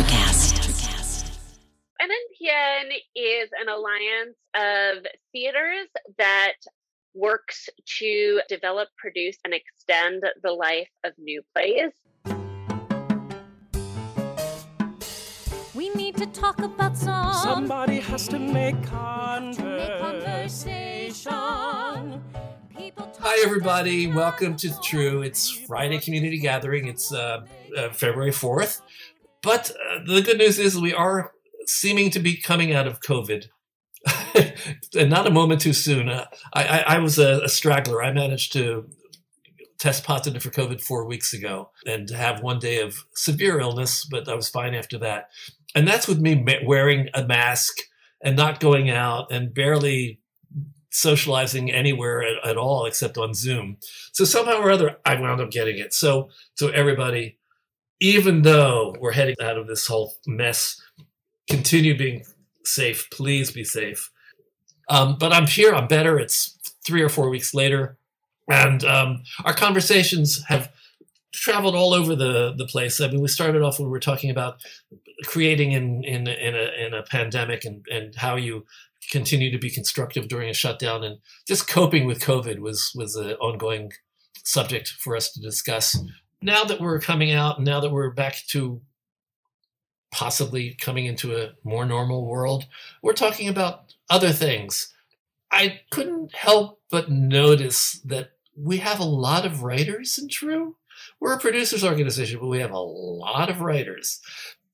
Electrocast. NNPN is an alliance of theaters that works to develop, produce, and extend the life of new plays. We need to talk about some. Somebody has to make to make conversation. People Hi, everybody. Welcome to TRU. It's Friday Community Gathering. It's uh, uh, February 4th. But uh, the good news is we are seeming to be coming out of COVID. and not a moment too soon. Uh, I, I, I was a, a straggler. I managed to test positive for COVID four weeks ago and have one day of severe illness, but I was fine after that. And that's with me wearing a mask and not going out and barely socializing anywhere at, at all except on Zoom. So somehow or other, I wound up getting it. So, so everybody, even though we're heading out of this whole mess, continue being safe. Please be safe. Um, but I'm here. I'm better. It's three or four weeks later, and um, our conversations have traveled all over the the place. I mean, we started off when we were talking about creating in in in a in a pandemic and and how you continue to be constructive during a shutdown and just coping with COVID was was an ongoing subject for us to discuss. Now that we're coming out, now that we're back to possibly coming into a more normal world, we're talking about other things. I couldn't help but notice that we have a lot of writers in TRU. We're a producers organization, but we have a lot of writers.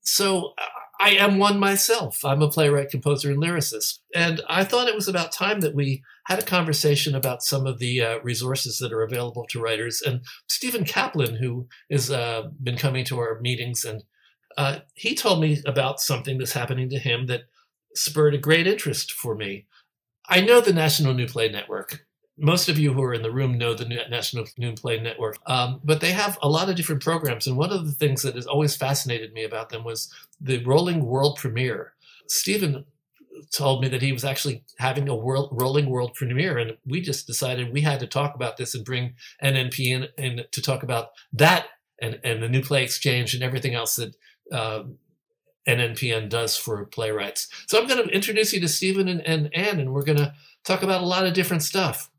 So uh, I am one myself. I'm a playwright, composer, and lyricist. And I thought it was about time that we had a conversation about some of the uh, resources that are available to writers. And Stephen Kaplan, who has uh, been coming to our meetings, and uh, he told me about something that's happening to him that spurred a great interest for me. I know the National New Play Network. Most of you who are in the room know the National New Play Network, um, but they have a lot of different programs. And one of the things that has always fascinated me about them was the rolling world premiere. Stephen told me that he was actually having a world rolling world premiere, and we just decided we had to talk about this and bring NNPN, to talk about that and, and the New Play Exchange and everything else that uh, NNPN does for playwrights. So I'm going to introduce you to Stephen and, and Anne, and we're going to talk about a lot of different stuff.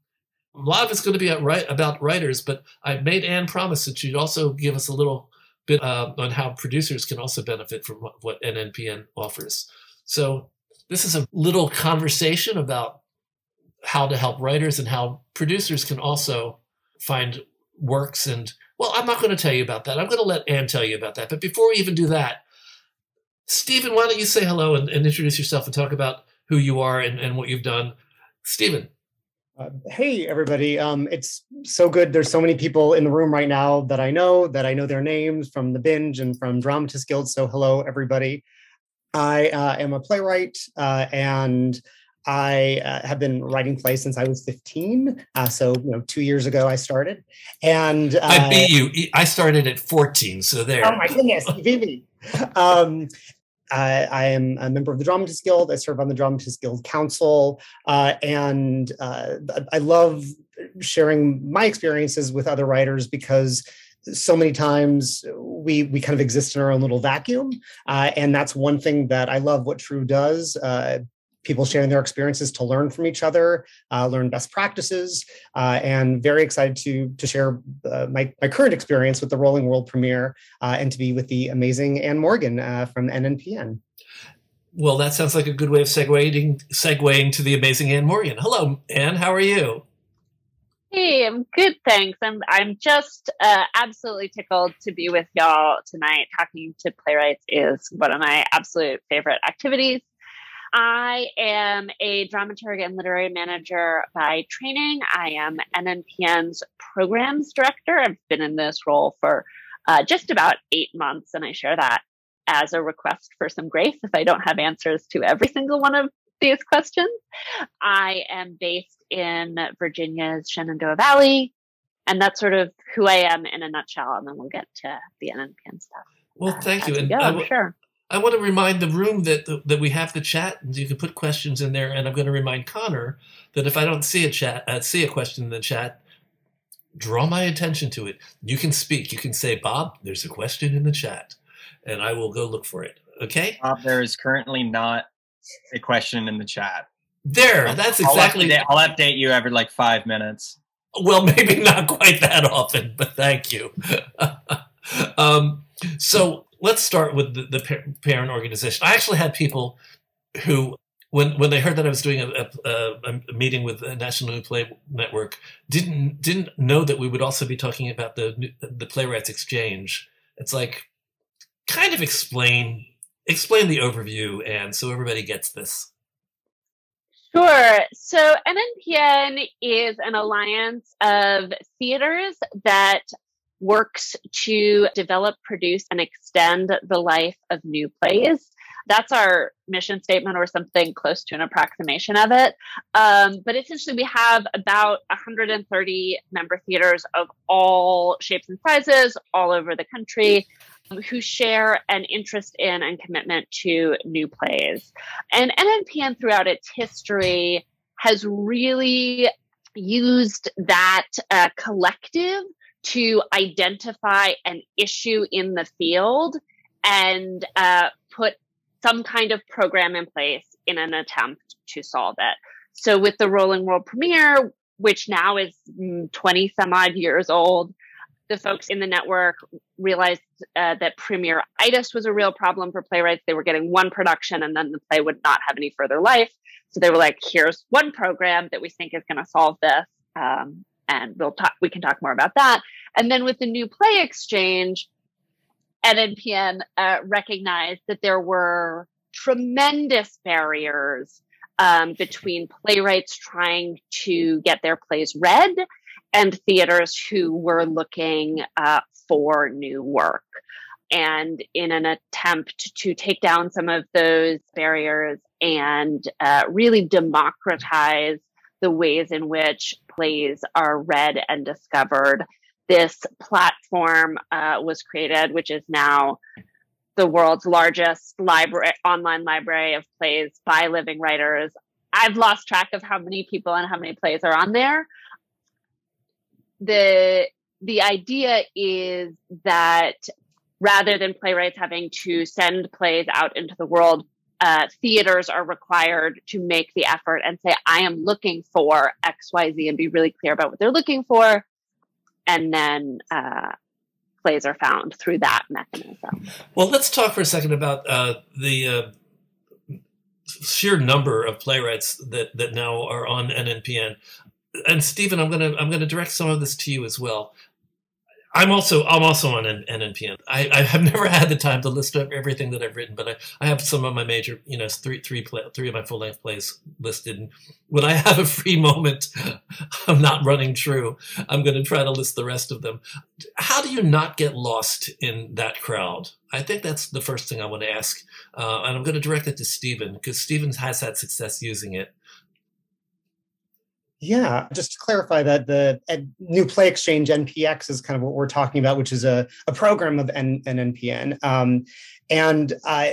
A lot of it's going to be about writers, but I made Anne promise that she'd also give us a little bit uh, on how producers can also benefit from what, what NNPN offers. So this is a little conversation about how to help writers and how producers can also find works and well i'm not going to tell you about that i'm going to let anne tell you about that but before we even do that stephen why don't you say hello and, and introduce yourself and talk about who you are and, and what you've done stephen Uh, hey, everybody. Um, it's so good. There's so many people in the room right now that I know, that I know their names from the binge and from Dramatist Guild. So, hello, everybody. I uh, am a playwright uh, and I uh, have been writing plays since I was 15. Uh, so, you know, two years ago I started. And uh, i beat you i started at 14 so there Oh my goodness, you beat me. Um, I, I am a member of the Dramatist Guild. I serve on the Dramatist Guild Council, uh, and uh, I love sharing my experiences with other writers because so many times we we kind of exist in our own little vacuum, uh, and that's one thing that I love. What TRU does. Uh, People sharing their experiences to learn from each other, uh, learn best practices, uh, and very excited to to share uh, my my current experience with the Rolling World premiere uh, and to be with the amazing Anne Morgan uh, from NNPN. well that sounds like a good way of segueing segueing to the amazing anne morgan hello anne how are you Hey, I'm good, thanks. I'm I'm just uh, absolutely tickled to be with y'all tonight. Talking to playwrights is one of my absolute favorite activities. I am a dramaturg and literary manager by training. I am NNPN's programs director. I've been in this role for uh, just about eight months, and I share that as a request for some grace if I don't have answers to every single one of these questions. I am based in Virginia's Shenandoah Valley, and that's sort of who I am in a nutshell. And then we'll get to the NNPN stuff. well uh, thank you as and go, I I'm sure. I want to remind the room that that we have the chat, and you can put questions in there. And I'm going to remind Connor that if I don't see a chat, uh, see a question in the chat, draw my attention to it. You can speak. You can say, "Bob, there's a question in the chat," and I will go look for it. Okay. Bob, there is currently not a question in the chat. There, that's exactly. I'll update, I'll update you every like five minutes. Well, maybe not quite that often, but thank you. um, so let's start with the, the, parent organization. I actually had people who, when when they heard that I was doing a, a, a, meeting with the National New Play Network, didn't didn't know that we would also be talking about the the Playwrights Exchange. It's like, kind of explain explain the overview, and so everybody gets this. Sure. So NNPN is an alliance of theaters that works to develop, produce, and extend the life of new plays. That's our mission statement or something close to an approximation of it. Um, but essentially, we have about 130 member theaters of all shapes and sizes all over the country who share an interest in and commitment to new plays. And NNPN throughout its history has really used that uh, collective to identify an issue in the field and uh, put some kind of program in place in an attempt to solve it. So, with the Rolling World premiere, which now is mm, 20 some odd years old, the folks in the network realized uh, that premiere-itis was a real problem for playwrights. They were getting one production and then the play would not have any further life. So they were like, here's one program that we think is going to solve this. Um, and we'll talk, we can talk more about that. And then with the new play exchange, NNPN uh, recognized that there were tremendous barriers um, between playwrights trying to get their plays read and theaters who were looking uh, for new work. And in an attempt to take down some of those barriers and uh, really democratize the ways in which plays are read and discovered, this platform uh, was created, which is now the world's largest library, online library of plays by living writers. I've lost track of how many people and how many plays are on there, the the idea is that rather than playwrights having to send plays out into the world, uh, theaters are required to make the effort and say, I am looking for XYZ and be really clear about what they're looking for. And then uh, plays are found through that mechanism. Well, let's talk for a second about uh, the uh, sheer number of playwrights that, that now are on NNPN and Stephen, I'm gonna I'm gonna direct some of this to you as well. I'm also I'm also on NNPN. I, I have never had the time to list up everything that I've written, but I, I have some of my major, you know, three three play, three of my full length plays listed. And when I have a free moment, I'm not running TRU. I'm going to try to list the rest of them. How do you not get lost in that crowd? I think that's the first thing I want to ask, uh, and I'm going to direct it to Stephen because Stephen has had success using it. Yeah, just to clarify that the New Play Exchange NPX is kind of what we're talking about, which is a, a program of N, NNPN. Um, and uh,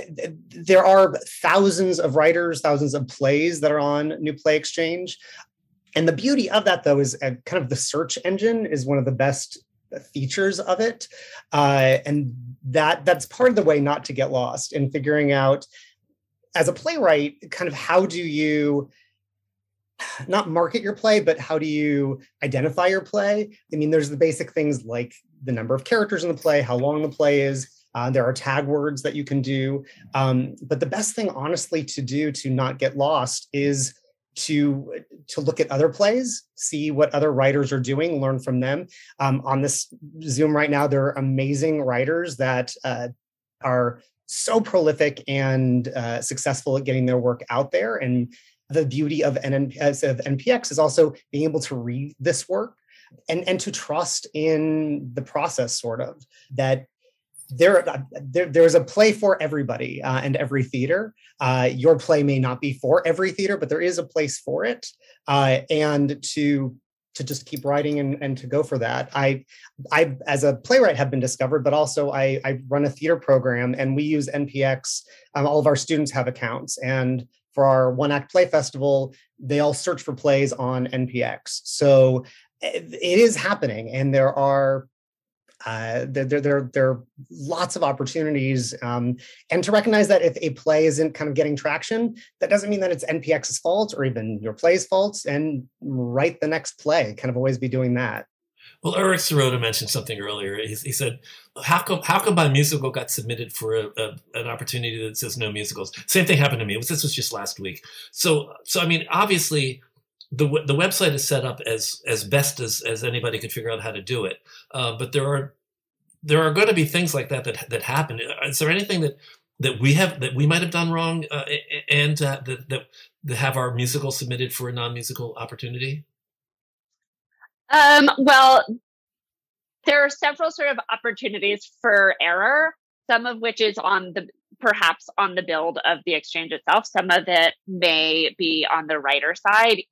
there are thousands of writers, thousands of plays that are on New Play Exchange. And the beauty of that, though, is uh, kind of the search engine is one of the best features of it. Uh, and that that's part of the way not to get lost in figuring out as a playwright, kind of how do you not market your play, but how do you identify your play? I mean, there's the basic things like the number of characters in the play, how long the play is. Uh, there are tag words that you can do. Um, but the best thing, honestly, to do to not get lost is to to look at other plays, see what other writers are doing, learn from them. Um, on this Zoom right now, there are amazing writers that uh, are so prolific and uh, successful at getting their work out there and the beauty of, of NPX is also being able to read this work and, and to trust in the process, sort of, that there, there there's a play for everybody uh, and every theater. Uh, your play may not be for every theater, but there is a place for it. Uh, and to to just keep writing and, and to go for that. I, I as a playwright have been discovered, but also I, I run a theater program and we use NPX. Um, all of our students have accounts and for our one act play festival, they all search for plays on NPX. So eh, it is happening, and there are Uh, there, there, there, are lots of opportunities. Um, and to recognize that if a play isn't kind of getting traction, that doesn't mean that it's NPX's fault or even your play's fault, and write the next play. Kind of always be doing that. Well, Eric Sirota mentioned something earlier. He, he, said, "How come? How come my musical got submitted for a, a, an opportunity that says no musicals?" Same thing happened to me. This was just last week. So, so I mean, obviously, the the website is set up as as best as as anybody could figure out how to do it. Uh, but there are there are going to be things like that that that happen. Is there anything that that we have that we might have done wrong uh, and uh, that that have our musical submitted for a non musical opportunity? Um, well, there are several sort of opportunities for error, some of which is on the perhaps on the build of the exchange itself. Some of it may be on the writer side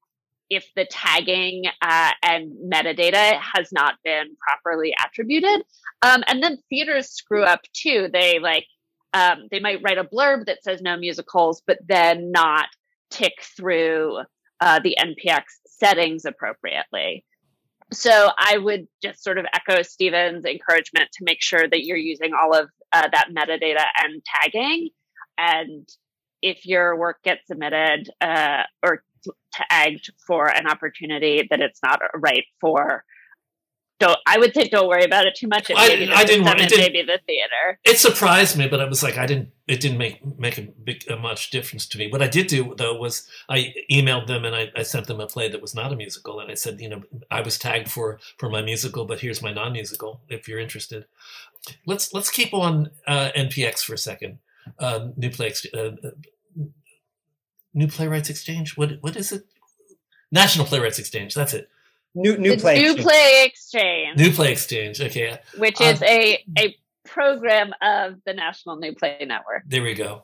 if the tagging uh, and metadata has not been properly attributed. Um, and then theaters screw up too. They like um, they might write a blurb that says no musicals, but then not tick through uh, the NPX settings appropriately. So I would just sort of echo Stephen's encouragement to make sure that you're using all of uh, that metadata and tagging. And if your work gets submitted uh, or tagged for an opportunity that it's not right for, don't I would say don't worry about it too much. It I, I didn't. It didn't maybe the theater. It surprised me, but I was like, I didn't. It didn't make make a big a much difference to me. What I did do though was I emailed them and I, I sent them a play that was not a musical, and I said, you know, I was tagged for for my musical, but here's my non musical if you're interested. Let's let's keep on uh, NPX for a second. Uh, new play. Uh, New Playwrights Exchange. What what is it? National Playwrights Exchange. That's it. New new play. New exchange. play exchange. New Play Exchange. Okay. Which is Um, a a program of the National New Play Network. There we go.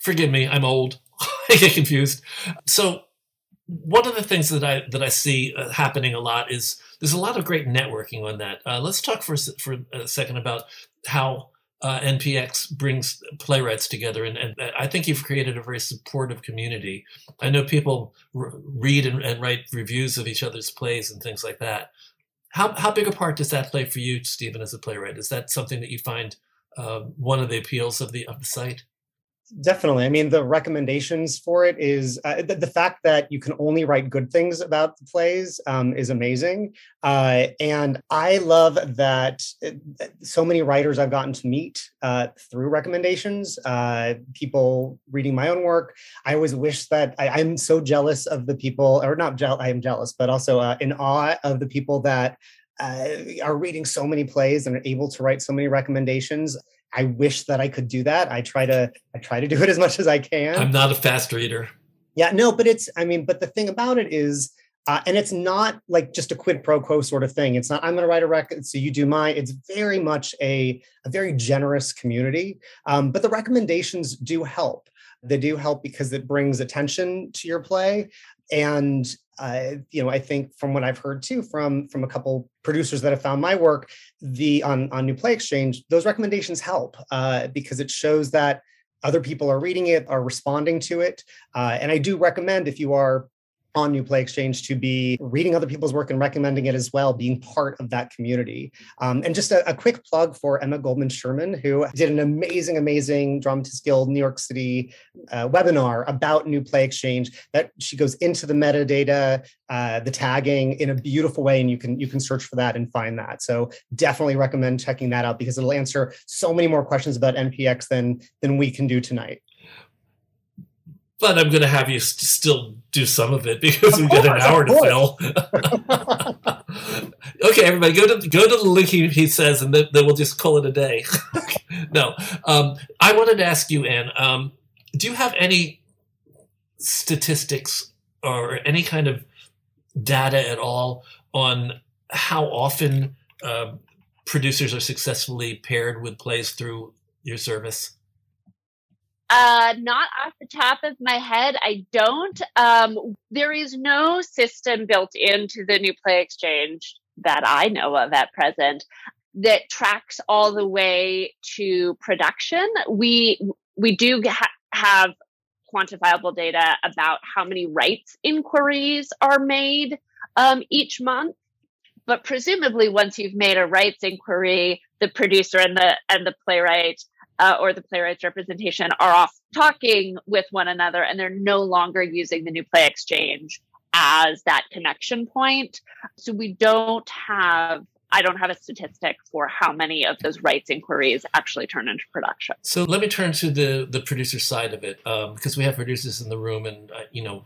Forgive me, I'm old. I get confused. So one of the things that I that I see uh, happening a lot is there's a lot of great networking on that. Uh, let's talk for for a second about how uh, NPX brings playwrights together, and, and I think you've created a very supportive community. I know people r- read and, and write reviews of each other's plays and things like that. How how big a part does that play for you, Stephen, as a playwright? Is that something that you find uh, one of the appeals of the of the site? Definitely. I mean, the recommendations for it is uh, the, the, fact that you can only write good things about the plays um, is amazing. Uh, and I love that uh, so many writers I've gotten to meet uh, through recommendations, uh, people reading my own work. I always wish that I, am so jealous of the people, or not, je- I am jealous, but also uh, in awe of the people that are reading so many plays and are able to write so many recommendations. I wish that I could do that. I try to I try to do it as much as I can. I'm not a fast reader. Yeah, no, but it's I mean, but the thing about it is uh, and it's not like just a quid pro quo sort of thing. It's not I'm going to write a record, so you do mine. It's very much a a very generous community. Um, but the recommendations do help. They do help because it brings attention to your play, and uh, you know, I think from what I've heard too from from a couple producers that have found my work, the on on New Play Exchange, those recommendations help uh, because it shows that other people are reading it, are responding to it, uh, and I do recommend if you are on New Play Exchange to be reading other people's work and recommending it as well, being part of that community. Um, and just a, a, quick plug for Emma Goldman Sherman, who did an amazing, amazing Dramatists Guild New York City uh, webinar about New Play Exchange. That she goes into the metadata, uh, the tagging in a beautiful way, and you can you can search for that and find that. So definitely recommend checking that out because it'll answer so many more questions about NPX than than we can do tonight but I'm going to have you st- still do some of it because we've got an hour to fill. okay, everybody, go to go to the link he, he says, and then, then we'll just call it a day. no, um, I wanted to ask you, Anne. Um, do you have any statistics or any kind of data at all on how often uh, producers are successfully paired with plays through your service? Uh, not off the top of my head, I don't. Um, there is no system built into the New Play Exchange that I know of at present that tracks all the way to production. We we do ha- have quantifiable data about how many rights inquiries are made um, each month, but presumably once you've made a rights inquiry, the producer and the and the playwright uh, or the playwright's representation are off talking with one another, and they're no longer using the new play exchange as that connection point. So we don't have I don't have a statistic for how many of those rights inquiries actually turn into production. So let me turn to the the producer side of it, um, because we have producers in the room, and uh, you know,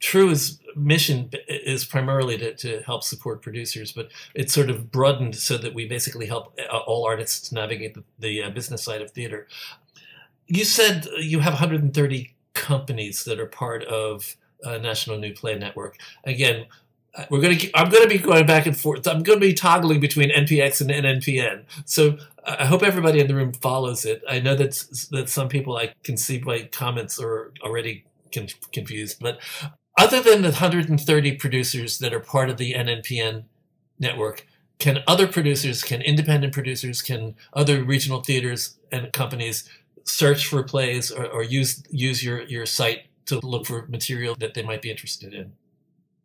TRU's mission is primarily to, to help support producers, but it's sort of broadened so that we basically help uh, all artists navigate the, the uh, business side of theater. You said you have 130 companies that are part of uh, National New Play Network. Again, we're gonna I'm gonna be going back and forth. I'm gonna be toggling between NPX and NNPN. So I hope everybody in the room follows it. I know that that some people I can see by comments are already confused, but other than the 130 producers that are part of the NNPN network, can other producers, can independent producers, can other regional theaters and companies search for plays or, or use use your your site to look for material that they might be interested in?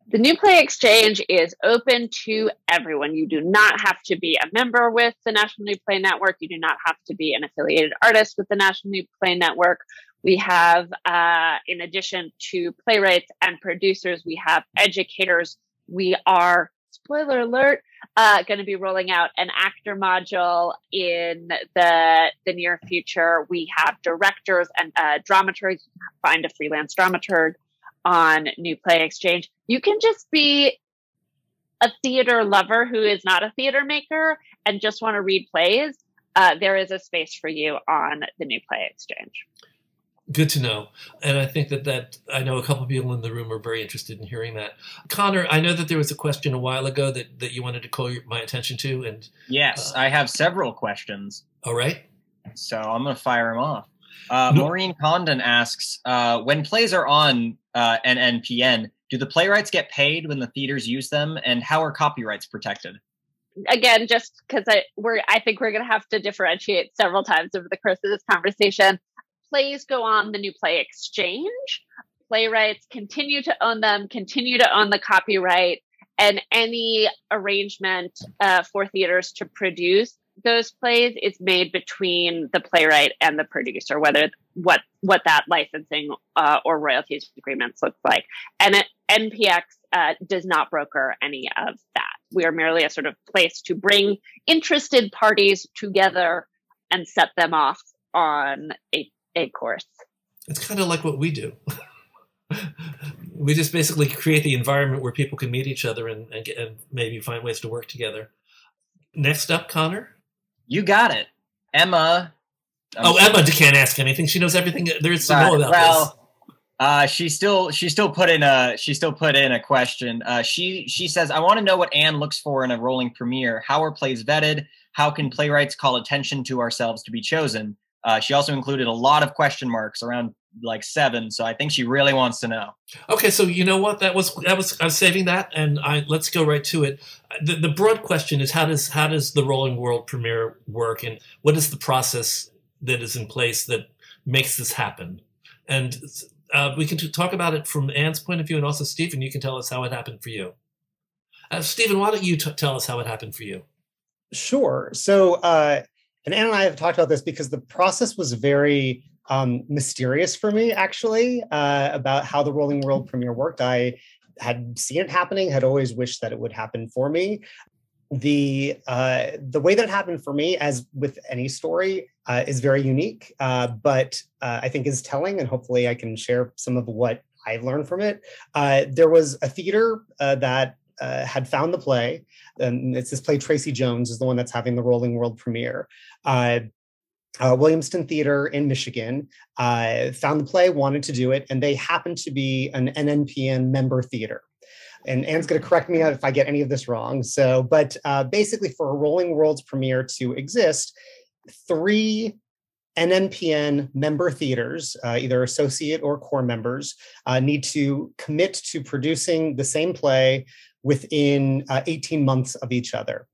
The New Play Exchange is open to everyone. You do not have to be a member with the National New Play Network. You do not have to be an affiliated artist with the National New Play Network. We have, uh, in addition to playwrights and producers, we have educators. We are, spoiler alert, uh, going to be rolling out an actor module in the the near future. We have directors and uh, dramaturgs. Find a freelance dramaturg on New Play Exchange. You can just be a theater lover who is not a theater maker and just want to read plays. Uh, there is a space for you on the New Play Exchange. Good to know, and I think that that I know a couple of people in the room are very interested in hearing that. Connor, I know that there was a question a while ago that that you wanted to call your, my attention to, and yes, uh, I have several questions. All right, so I'm going to fire them off. Uh, no. Maureen Condon asks, uh, when plays are on uh, NNPN, do the playwrights get paid when the theaters use them, and how are copyrights protected? Again, just because I we're I think we're going to have to differentiate several times over the course of this conversation. Plays go on the new play exchange. Playwrights continue to own them, continue to own the copyright, and any arrangement uh, for theaters to produce those plays is made between the playwright and the producer, whether what what that licensing uh, or royalties agreements looks like. And it, NPX uh, does not broker any of that. We are merely a sort of place to bring interested parties together and set them off on a, a course. It's kind of like what we do. we just basically create the environment where people can meet each other and, and, and maybe find ways to work together. Next up, Connor. You got it. Emma. I'm oh, Emma can't ask anything. She knows everything there is to know about well, this. Uh, she still she still put in a she still put in a question. Uh, she she says, "I want to know what Anne looks for in a rolling premiere. How are plays vetted? How can playwrights call attention to ourselves to be chosen?" Uh, she also included a lot of question marks around like seven, so I think she really wants to know. Okay, so you know what? That was that was I was saving that, and I let's go right to it. The, the broad question is how does how does the Rolling World premiere work, and what is the process that is in place that makes this happen? And uh, we can talk about it from Anne's point of view, and also Stephen, you can tell us how it happened for you. Uh, Stephen, why don't you t- tell us how it happened for you? Sure. So, uh, and Anne and I have talked about this because the process was very um, mysterious for me, actually, uh, about how the Rolling World premiere worked. I had seen it happening, had always wished that it would happen for me. The uh, the way that happened for me, as with any story, uh, is very unique, uh, but uh, I think is telling, and hopefully I can share some of what I've learned from it. Uh, there was a theater that uh, had found the play. and it's this play, Tracy Jones, is the one that's having the Rolling World premiere. Uh, uh, Williamston Theater in Michigan uh, found the play, wanted to do it, and they happened to be an NNPN member theater. And Anne's going to correct me if I get any of this wrong. So, but uh, basically, for a Rolling Worlds premiere to exist, three NNPN member theaters, uh, either associate or core members, uh, need to commit to producing the same play within uh, 18 months of each other.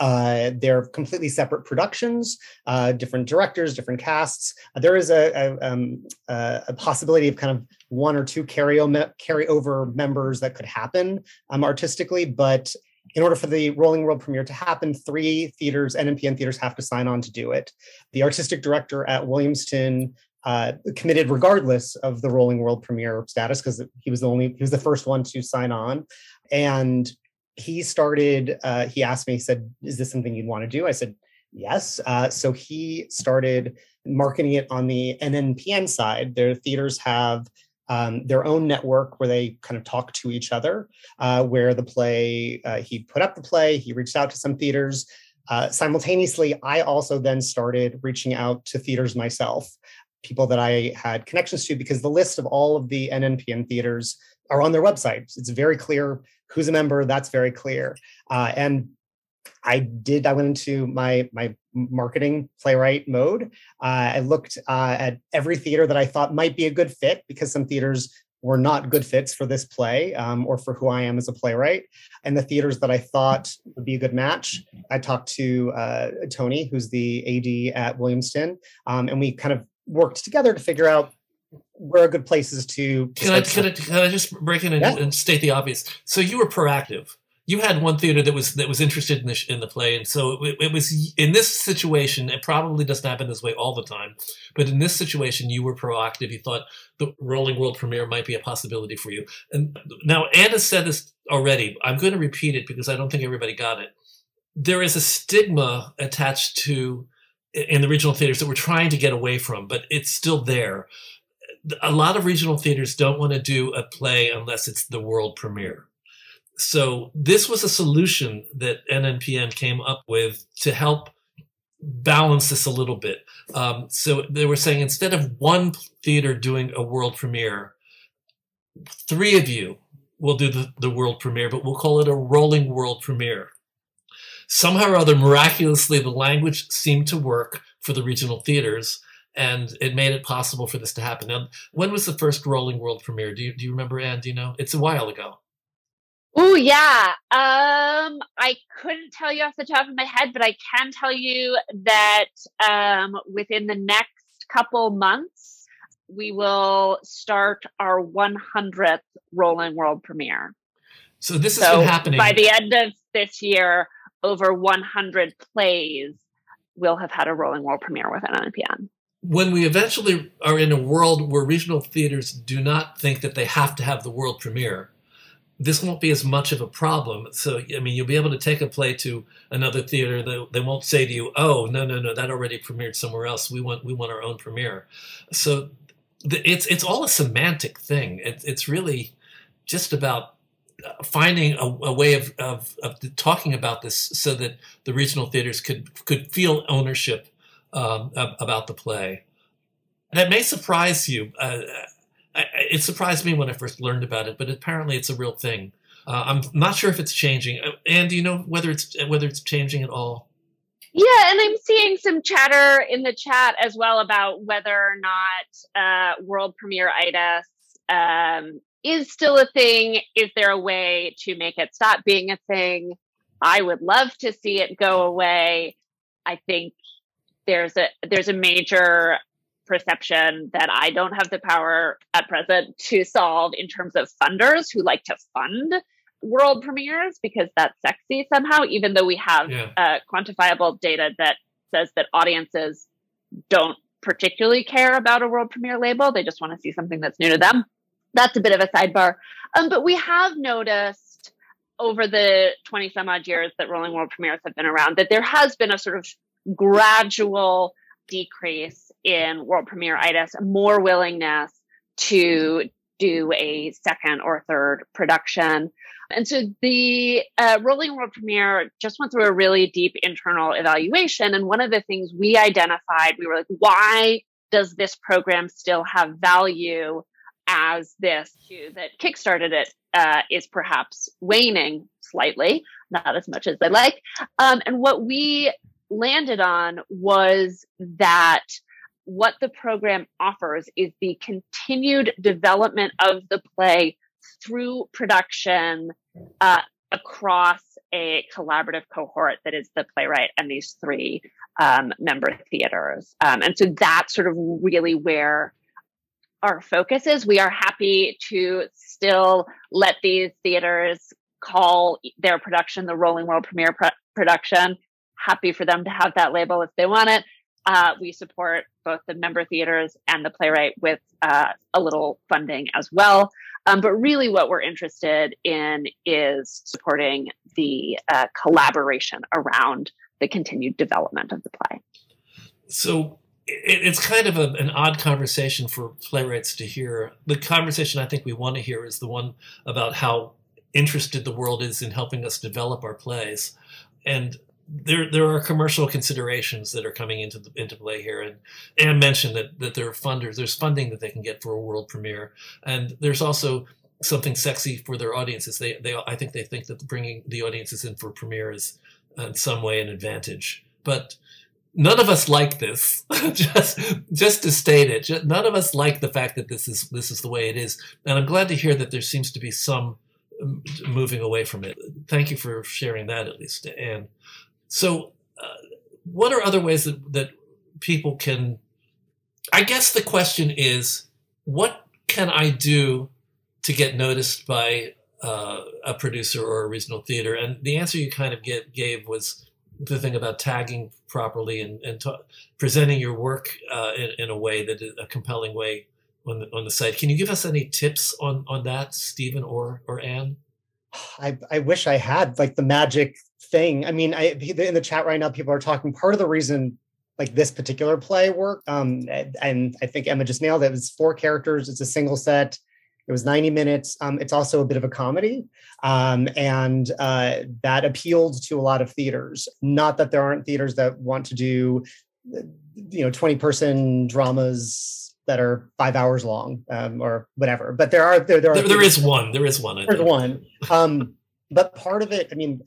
Uh, they're completely separate productions, uh, different directors, different casts. Uh, there is a, a, um, a, possibility of kind of one or two carry carryover members that could happen um, artistically, but in order for the Rolling World premiere to happen, three theaters, NNPN theaters, have to sign on to do it. The artistic director at Williamston uh, committed regardless of the Rolling World premiere status because he was the only he was the first one to sign on, and he started. Uh, he asked me, he said, "Is this something you'd want to do?" I said, "Yes." Uh, so he started marketing it on the NNPN side. Their theaters have um, their own network where they kind of talk to each other. Uh, where the play, uh, he put up the play, he reached out to some theaters. Uh, simultaneously, I also then started reaching out to theaters myself, people that I had connections to, because the list of all of the NNPN theaters are on their website. It's very clear who's a member. That's very clear. Uh, and I did. I went into my my marketing playwright mode. Uh, I looked uh, at every theater that I thought might be a good fit because some theaters were not good fits for this play um, or for who I am as a playwright. And the theaters that I thought would be a good match, I talked to uh, Tony, who's the AD at Williamston, um, and we kind of worked together to figure out where are good places to. to can, I, can, I, can I just break in and, yeah. and state the obvious? So you were proactive you had one theater that was that was interested in the in the play, and so it, it, was in this situation. It probably doesn't happen this way all the time, but in this situation, you were proactive. You thought the Rolling World premiere might be a possibility for you. And now Anna said this already. I'm going to repeat it because I don't think everybody got it. There is a stigma attached to in the regional theaters that we're trying to get away from, but it's still there. A lot of regional theaters don't want to do a play unless it's the world premiere so this was a solution that NNPN came up with to help balance this a little bit. Um, so they were saying instead of one theater doing a world premiere, three of you will do the, the world premiere, but we'll call it a rolling world premiere. Somehow or other, miraculously, the language seemed to work for the regional theaters, and it made it possible for this to happen. Now, when was the first rolling world premiere? Do you, do you remember, Anne? Do you know? It's a while ago. Oh yeah. Um, I couldn't tell you off the top of my head, but I can tell you that um, within the next couple months, we will start our 100th Rolling World premiere. So this has so been happening by the end of this year. Over 100 plays will have had a Rolling World premiere with NNPN. When we eventually are in a world where regional theaters do not think that they have to have the world premiere, this won't be as much of a problem. So, I mean, you'll be able to take a play to another theater. They, they won't say to you, "Oh, no, no, no, that already premiered somewhere else. We want we want our own premiere." So, the, it's it's all a semantic thing. It, it's really just about finding a, a way of, of, of talking about this so that the regional theaters could could feel ownership um, about the play. That may surprise you. Uh, it surprised me when I first learned about it, but apparently it's a real thing. Uh, I'm not sure if it's changing. Uh, and do you know whether it's whether it's changing at all? Yeah, and I'm seeing some chatter in the chat as well about whether or not uh, world premiere itis um, is still a thing. Is there a way to make it stop being a thing? I would love to see it go away. I think there's a there's a major perception that I don't have the power at present to solve in terms of funders who like to fund world premieres because that's sexy somehow, even though we have yeah. uh, quantifiable data that says that audiences don't particularly care about a world premiere label. They just want to see something that's new to them. That's a bit of a sidebar. Um, but we have noticed over the 20 some odd years that rolling world premieres have been around that there has been a sort of gradual decrease in world premiere itis, more willingness to do a second or third production. And so the uh, Rolling World Premiere just went through a really deep internal evaluation. And one of the things we identified, we were like, why does this program still have value as this that kickstarted it uh, is perhaps waning slightly, not as much as they like. Um, and what we landed on was that what the program offers is the continued development of the play through production uh, across a collaborative cohort that is the playwright and these three um, member theaters. Um, and so that's sort of really where our focus is. We are happy to still let these theaters call their production the Rolling World Premiere pro- production. Happy for them to have that label if they want it. Uh, we support both the member theaters and the playwright with uh, a little funding as well. Um, but really, what we're interested in is supporting the uh, collaboration around the continued development of the play. So it, it's kind of a, an odd conversation for playwrights to hear. The conversation I think we want to hear is the one about how interested the world is in helping us develop our plays. And there there are commercial considerations that are coming into the, into play here, and Anne mentioned that that there are funders, there's funding that they can get for a world premiere, and there's also something sexy for their audiences. They they I think they think that bringing the audiences in for premiere is in some way an advantage, but none of us like this. just just to state it, just, none of us like the fact that this is this is the way it is, and I'm glad to hear that there seems to be some um, moving away from it. Thank you for sharing that at least, Anne. So, uh, what are other ways that, that people can? I guess the question is, what can I do to get noticed by uh, a producer or a regional theater? And the answer you kind of get, gave was the thing about tagging properly and, and ta- presenting your work uh, in, in, a way that is a compelling way on the, on the site. Can you give us any tips on, on that, Stephen or, or Anne? I, I wish I had like the magic thing. I mean, I in the chat right now, people are talking. Part of the reason like this particular play worked, um, and I think Emma just nailed it. It was four characters. It's a single set. It was 90 minutes. Um, it's also a bit of a comedy, um, and uh, that appealed to a lot of theaters. Not that there aren't theaters that want to do, you know, 20 person dramas that are five hours long um, or whatever. But there are there there, are there, there is one. There is one. I there's think. one. Um, but part of it, I mean,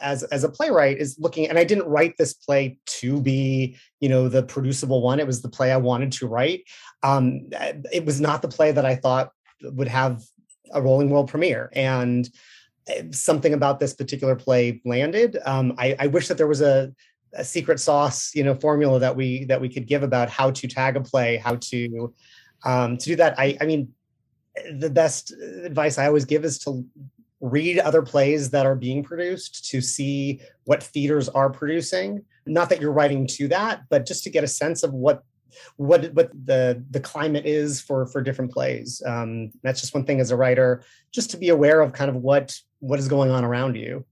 as as a playwright, is looking. And I didn't write this play to be, you know, the producible one. It was the play I wanted to write. Um, it was not the play that I thought would have a rolling world premiere. And eh, something about this particular play landed. Um, I, I wish that there was a a secret sauce, you know, formula that we that we could give about how to tag a play, how to um, to do that. I, I mean, the best advice I always give is to read other plays that are being produced to see what theaters are producing. Not that you're writing to that, but just to get a sense of what what what the the climate is for for different plays. Um, that's just one thing as a writer, just to be aware of kind of what what is going on around you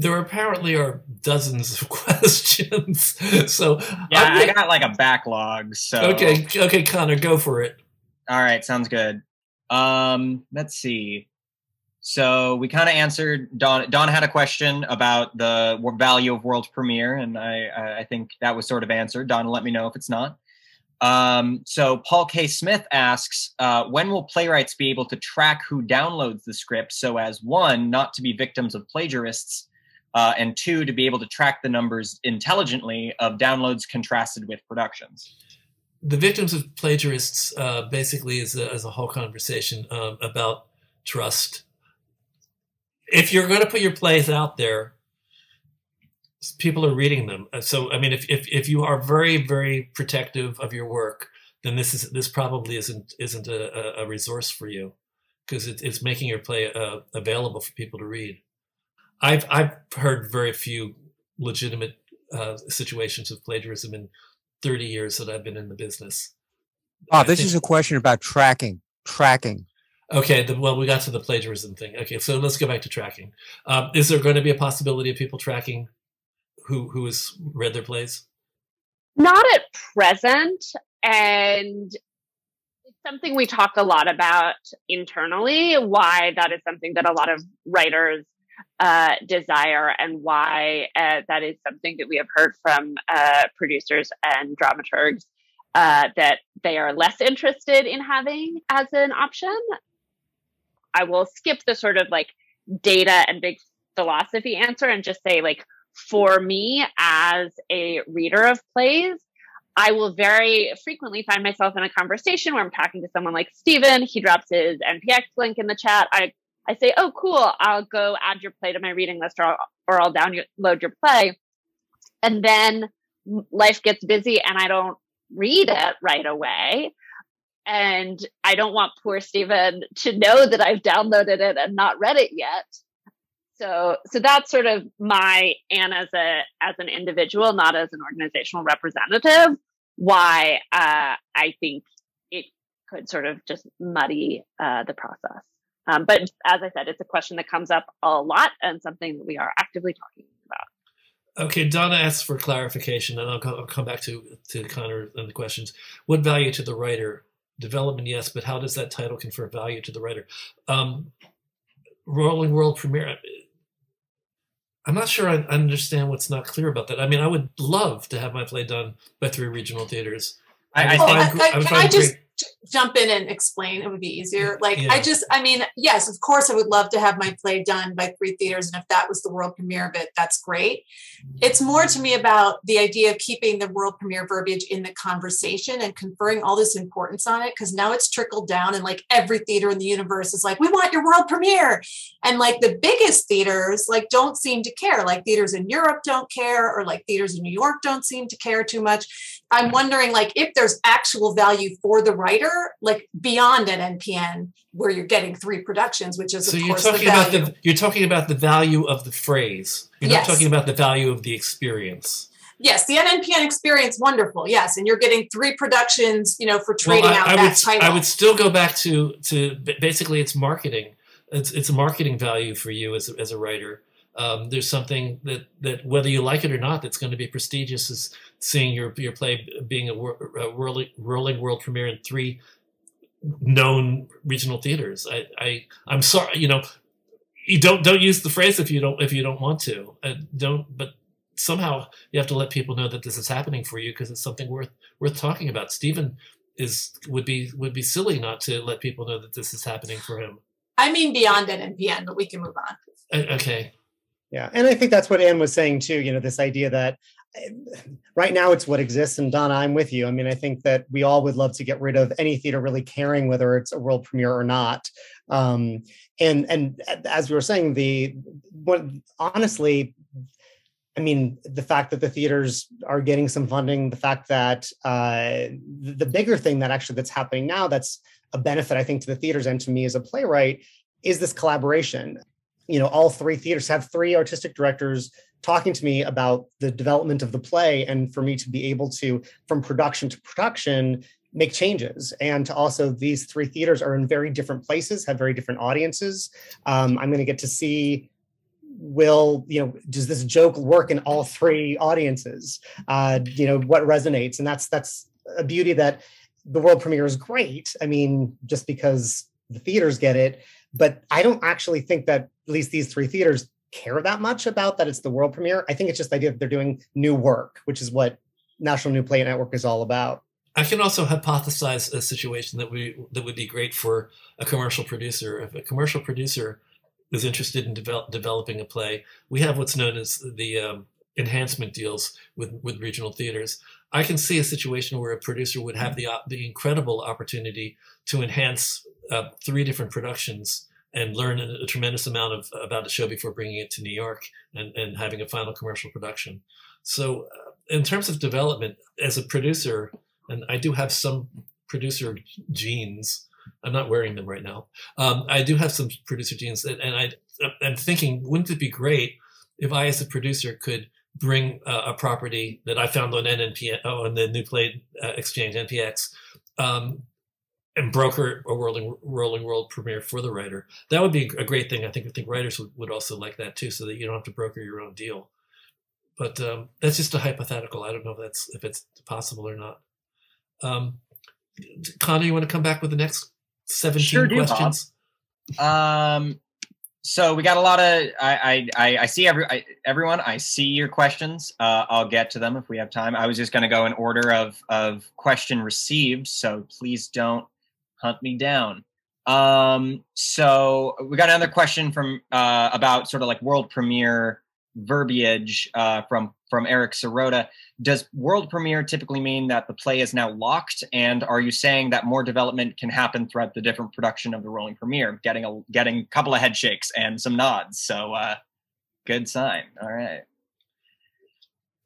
there apparently are dozens of questions. so yeah, I got like a backlog. So okay, okay, Connor, go for it. All right, sounds good. Um, let's see. So we kind of answered Don. Don had a question about the value of world premiere, and I I think that was sort of answered. Don, let me know if it's not. Um, so Paul K. Smith asks, uh, when will playwrights be able to track who downloads the script so as one, not to be victims of plagiarists, uh, and two, to be able to track the numbers intelligently of downloads contrasted with productions. The victims of plagiarists uh, basically is a, is a whole conversation um, about trust. If you're going to put your plays out there, people are reading them. Uh, so, I mean, if, if, if you are very, very protective of your work, then this is this probably isn't isn't a, a resource for you because it, it's making your play uh, available for people to read. I've I've heard very few legitimate uh, situations of plagiarism in 30 years that I've been in the business. Oh, this think, is a question about tracking. Tracking. Okay, the, well, we got to the plagiarism thing. Okay, so let's go back to tracking. Um, is there going to be a possibility of people tracking who who has read their plays? Not at present, and it's something we talk a lot about internally. Why that is something that a lot of writers uh, desire and why uh, that is something that we have heard from uh, producers and dramaturgs uh, that they are less interested in having as an option. I will skip the sort of like data and big philosophy answer and just say, like, for me as a reader of plays, I will very frequently find myself in a conversation where I'm talking to someone like Stephen. He drops his NPX link in the chat. I I say, oh, cool, I'll go add your play to my reading list or I'll, or I'll download your play. And then life gets busy and I don't read it right away. And I don't want poor Stephen to know that I've downloaded it and not read it yet. So, so that's sort of my and as a as an individual, not as an organizational representative, why uh, I think it could sort of just muddy uh, the process. Um, but as I said, it's a question that comes up a lot and something that we are actively talking about. Okay, Donna asks for clarification, and I'll, I'll come back to to Connor and the questions. What value to the writer? Development, yes, but how does that title confer value to the writer? Um, rolling world premiere. I'm not sure I understand what's not clear about that. I mean, I would love to have my play done by three regional theaters. I, I Oh, I, I, I can I just jump in and explain? It would be easier. Like, Yeah. I just, I mean, yes, of course, I would love to have my play done by three theaters. And if that was the world premiere of it, that's great. Mm-hmm. It's more to me about the idea of keeping the world premiere verbiage in the conversation and conferring all this importance on it. Cause now it's trickled down and like every theater in the universe is like, we want your world premiere. And like the biggest theaters, like, don't seem to care. Like theaters in Europe don't care, or like theaters in New York don't seem to care too much. I'm wondering, like, if there's actual value for the writer, like beyond an NNPN, where you're getting three productions, which is So of you're course the talking about the you're talking about the value of the phrase. You're Yes. not talking about the value of the experience. yes, the NNPN experience, wonderful. Yes, and you're getting three productions, you know, for trading I, out I that would title. I would still go back to to basically it's marketing. It's it's a marketing value for you as a, as a writer. Um, there's something that that whether you like it or not, that's going to be prestigious. Is seeing your your play being a, wor- a whirling, whirling world premiere in three known regional theaters. I, I I'm sorry, you know, you don't don't use the phrase if you don't if you don't want to. Uh, don't, but somehow you have to let people know that this is happening for you because it's something worth worth talking about. Stephen is would be would be silly not to let people know that this is happening for him. I mean beyond NNPN, but we can move on. Uh, Okay, Yeah, and I think that's what Anne was saying too. You know, this idea that right now it's what exists. And Donna, I'm with you. I mean, I think that we all would love to get rid of any theater really caring whether it's a world premiere or not. Um, and and as we were saying, the what honestly, I mean, the fact that the theaters are getting some funding, the fact that uh, the bigger thing that actually that's happening now that's a benefit, I think, to the theaters and to me as a playwright is this collaboration you know all three theaters have three artistic directors talking to me about the development of the play and for me to be able to from production to production make changes. And to also these three theaters are in very different places have very different audiences. Um, i'm going to get to see will you know does this joke work in all three audiences? Uh, you know what resonates? And that's that's a beauty that the world premiere is great. I mean just because the theaters get it. But I don't actually think that at least these three theaters care that much about that it's the world premiere. I think it's just the idea that they're doing new work, which is what National New Play Network is all about. I can also hypothesize a situation that we that would be great for a commercial producer. If a commercial producer is interested in develop, developing a play, we have what's known as the um, enhancement deals with with regional theaters. I can see a situation where a producer would have the the incredible opportunity to enhance uh, three different productions and learn a, tremendous amount of about the show before bringing it to New York and, and having a final commercial production. So, uh, in terms of development, as a producer, and I do have some producer genes. I'm not wearing them right now. Um, I do have some producer genes, and, and I, I'm thinking, wouldn't it be great if I, as a producer, could bring a property that I found on NNP, oh, on the New Play uh, Exchange (NPX), um, and broker a rolling rolling world premiere for the writer. That would be a great thing. I think I think writers would, would also like that too, so that you don't have to broker your own deal. But um, that's just a hypothetical. I don't know if that's if it's possible or not. Um, Connor, you want to come back with the next seventeen Sure do, Bob. questions? Um, so we got a lot of. I I I, I see every I, everyone. I see your questions. Uh, I'll get to them if we have time. I was just going to go in order of of question received. So please don't hunt me down. Um, so we got another question from uh, about sort of like world premiere verbiage uh, from from Eric Sirota. Does world premiere typically mean that the play is now locked? And are you saying that more development can happen throughout the different production of the rolling premiere? Getting a getting a couple of head shakes and some nods. So uh, good sign. All right.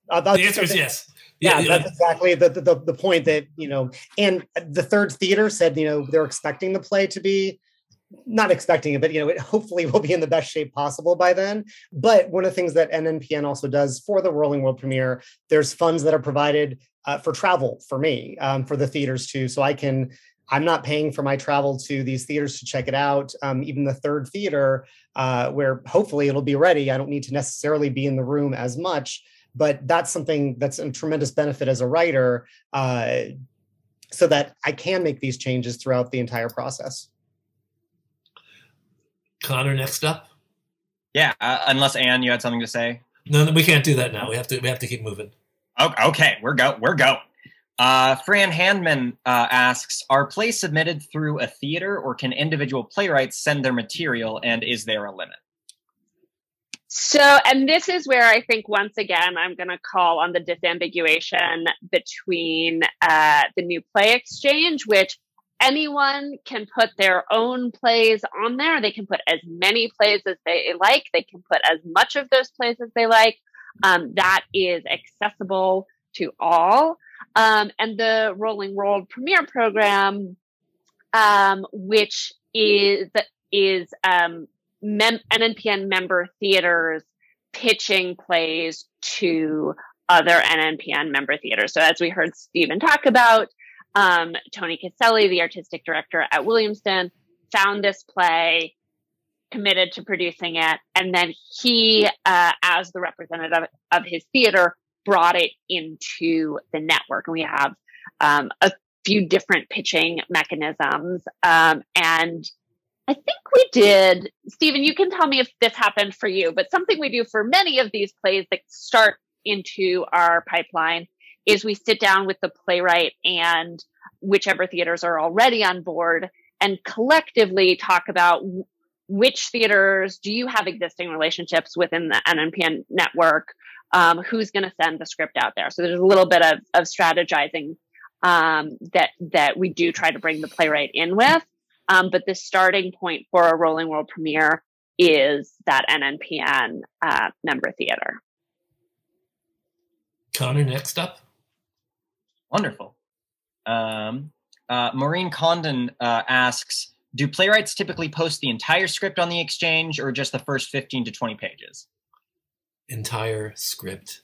Uh, The answer is yes. Yeah, that's exactly the, the the point that you know. And the third theater said, you know, they're expecting the play to be not expecting it, but you know, it hopefully will be in the best shape possible by then. But one of the things that NNPN also does for the Rolling World premiere, there's funds that are provided uh, for travel for me, um, for the theaters too, so I can. I'm not paying for my travel to these theaters to check it out. Um, even the third theater, uh, where hopefully it'll be ready. I don't need to necessarily be in the room as much, but that's something that's a tremendous benefit as a writer, uh, so that I can make these changes throughout the entire process. Connor, next up. Yeah, uh, unless Anne, you had something to say. No, no, we can't do that now. We have to. We have to keep moving. Okay, okay we're go. We're go. Uh, Fran Handman uh, asks: Are plays submitted through a theater, or can individual playwrights send their material? And is there a limit? So, and this is where I think once again I'm going to call on the disambiguation between uh, the new play exchange, which anyone can put their own plays on there. They can put as many plays as they like. They can put as much of those plays as they like. Um, that is accessible to all. Um, and the Rolling World Premiere Program, um, which is is um, mem- NNPN member theaters pitching plays to other NNPN member theaters. So as we heard Stephen talk about, um, Tony Caselli, the artistic director at Williamston, found this play, committed to producing it, and then he, uh, as the representative of his theater, brought it into the network. And we have um, a few different pitching mechanisms. Um, and I think we did, Stephen, you can tell me if this happened for you, but something we do for many of these plays that start into our pipeline is we sit down with the playwright and whichever theaters are already on board and collectively talk about which theaters do you have existing relationships within the NNPN network? Um, who's going to send the script out there? So there's a little bit of, of strategizing um, that that we do try to bring the playwright in with. Um, but the starting point for a Rolling World premiere is that NNPN uh, member theater. Connor, next up. Wonderful. Um, uh, Maureen Condon uh, asks Do playwrights typically post the entire script on the exchange or just the first 15 to 20 pages? Entire script.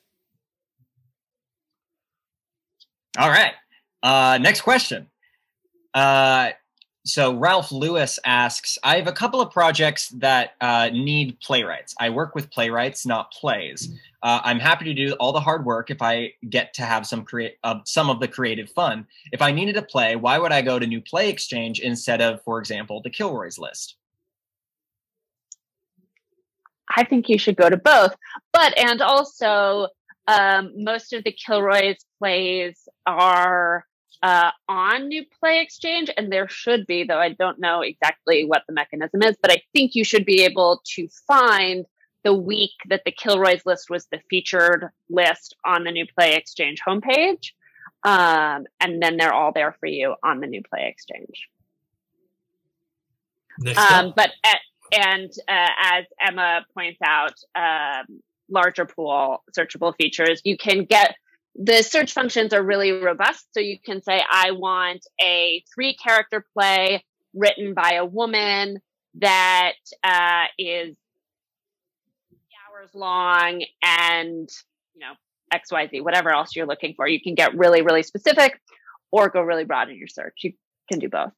All right. Uh, next question. Uh, so Ralph Lewis asks, I have a couple of projects that uh, need playwrights. I work with playwrights, not plays. Uh, I'm happy to do all the hard work if I get to have some create uh, some of the creative fun. If I needed a play, why would I go to New Play Exchange instead of, for example, the Kilroy's list? I think you should go to both. But and also, um, most of the Kilroy's plays are uh, on New Play Exchange, and there should be, though I don't know exactly what the mechanism is, but I think you should be able to find the week that the Kilroy's list was the featured list on the New Play Exchange homepage. Um, and then they're all there for you on the New Play Exchange. Um, but at, and uh, as Emma points out, um, larger pool searchable features, you can get the search functions are really robust. So you can say, I want a three character play written by a woman that uh, is hours long and, you know, XYZ, whatever else you're looking for. You can get really, really specific or go really broad in your search. You can do both.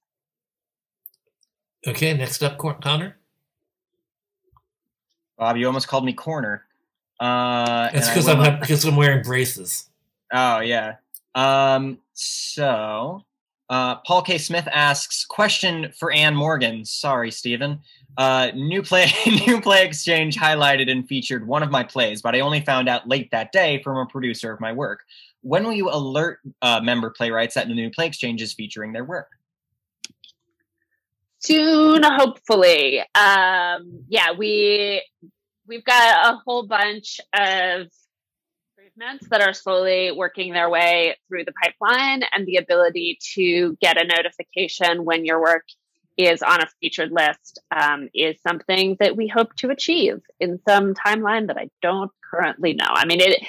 Okay, next up, Connor. Bob, you almost called me corner. Uh, it's because I'm because I'm wearing braces. Oh yeah. Um, so uh, Paul K. Smith asks question for Anne Morgan. Sorry, Stephen. Uh, new play, new play exchange highlighted and featured one of my plays, but I only found out late that day from a producer of my work. When will you alert uh, member playwrights that the new play exchange is featuring their work? Soon, hopefully. Um, yeah, we we've got a whole bunch of improvements that are slowly working their way through the pipeline and the ability to get a notification when your work is on a featured list um, is something that we hope to achieve in some timeline that I don't currently know. I mean, it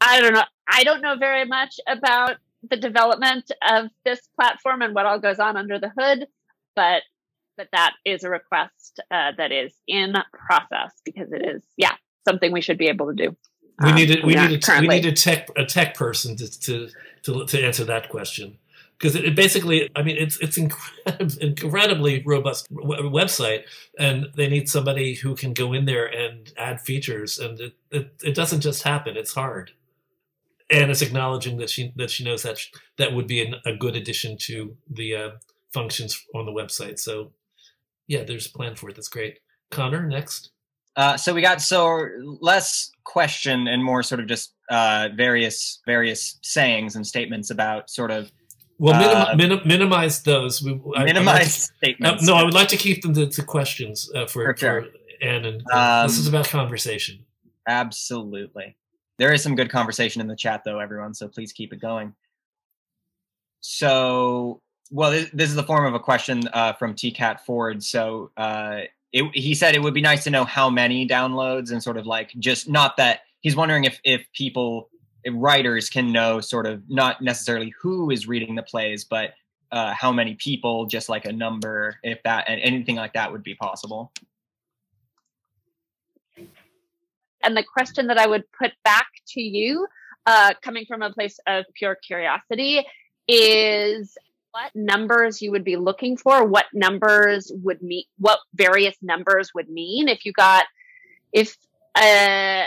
I don't know. I don't know very much about the development of this platform and what all goes on under the hood, but but that is a request uh, that is in process because it is, yeah, something we should be able to do. We Um, need a, we need a, we need a tech a tech person to to to, to answer that question. Because it, it basically I mean it's it's incredib- incredibly robust w- website and they need somebody who can go in there and add features and it, it, it doesn't just happen it's hard. And it's acknowledging that she that she knows that sh- that would be an, a good addition to the uh, functions on the website. So yeah there's a plan for it. That's great. Connor next. Uh, so we got so less question and more sort of just uh, various various sayings and statements about sort of well Uh, minim- minimize those we, I- I'd like to- minimized Uh, statements. no, I would like to keep them to, to questions uh, for, For sure. for Anne. And Um, this is about conversation. Absolutely. There is some good conversation in the chat, though, everyone. So please keep it going. So, well, this, this is the form of a question uh, from TCAT Ford. So, uh, it, he said it would be nice to know how many downloads and sort of like just not that he's wondering if if people if writers can know sort of not necessarily who is reading the plays, but uh, how many people, just like a number, if that and anything like that would be possible. and the question that I would put back to you, uh, coming from a place of pure curiosity, is what numbers you would be looking for, what numbers would mean, what various numbers would mean. If you got, if a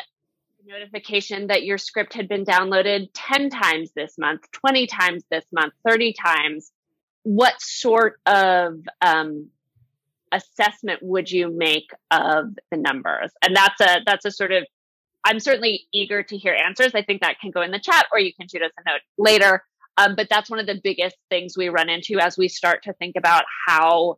notification that your script had been downloaded 10 times this month, 20 times this month, 30 times, what sort of um, assessment would you make of the numbers? And that's a that's a sort of i'm certainly eager to hear answers. I think that can go in the chat or you can shoot us a note later um, but that's one of the biggest things we run into as we start to think about how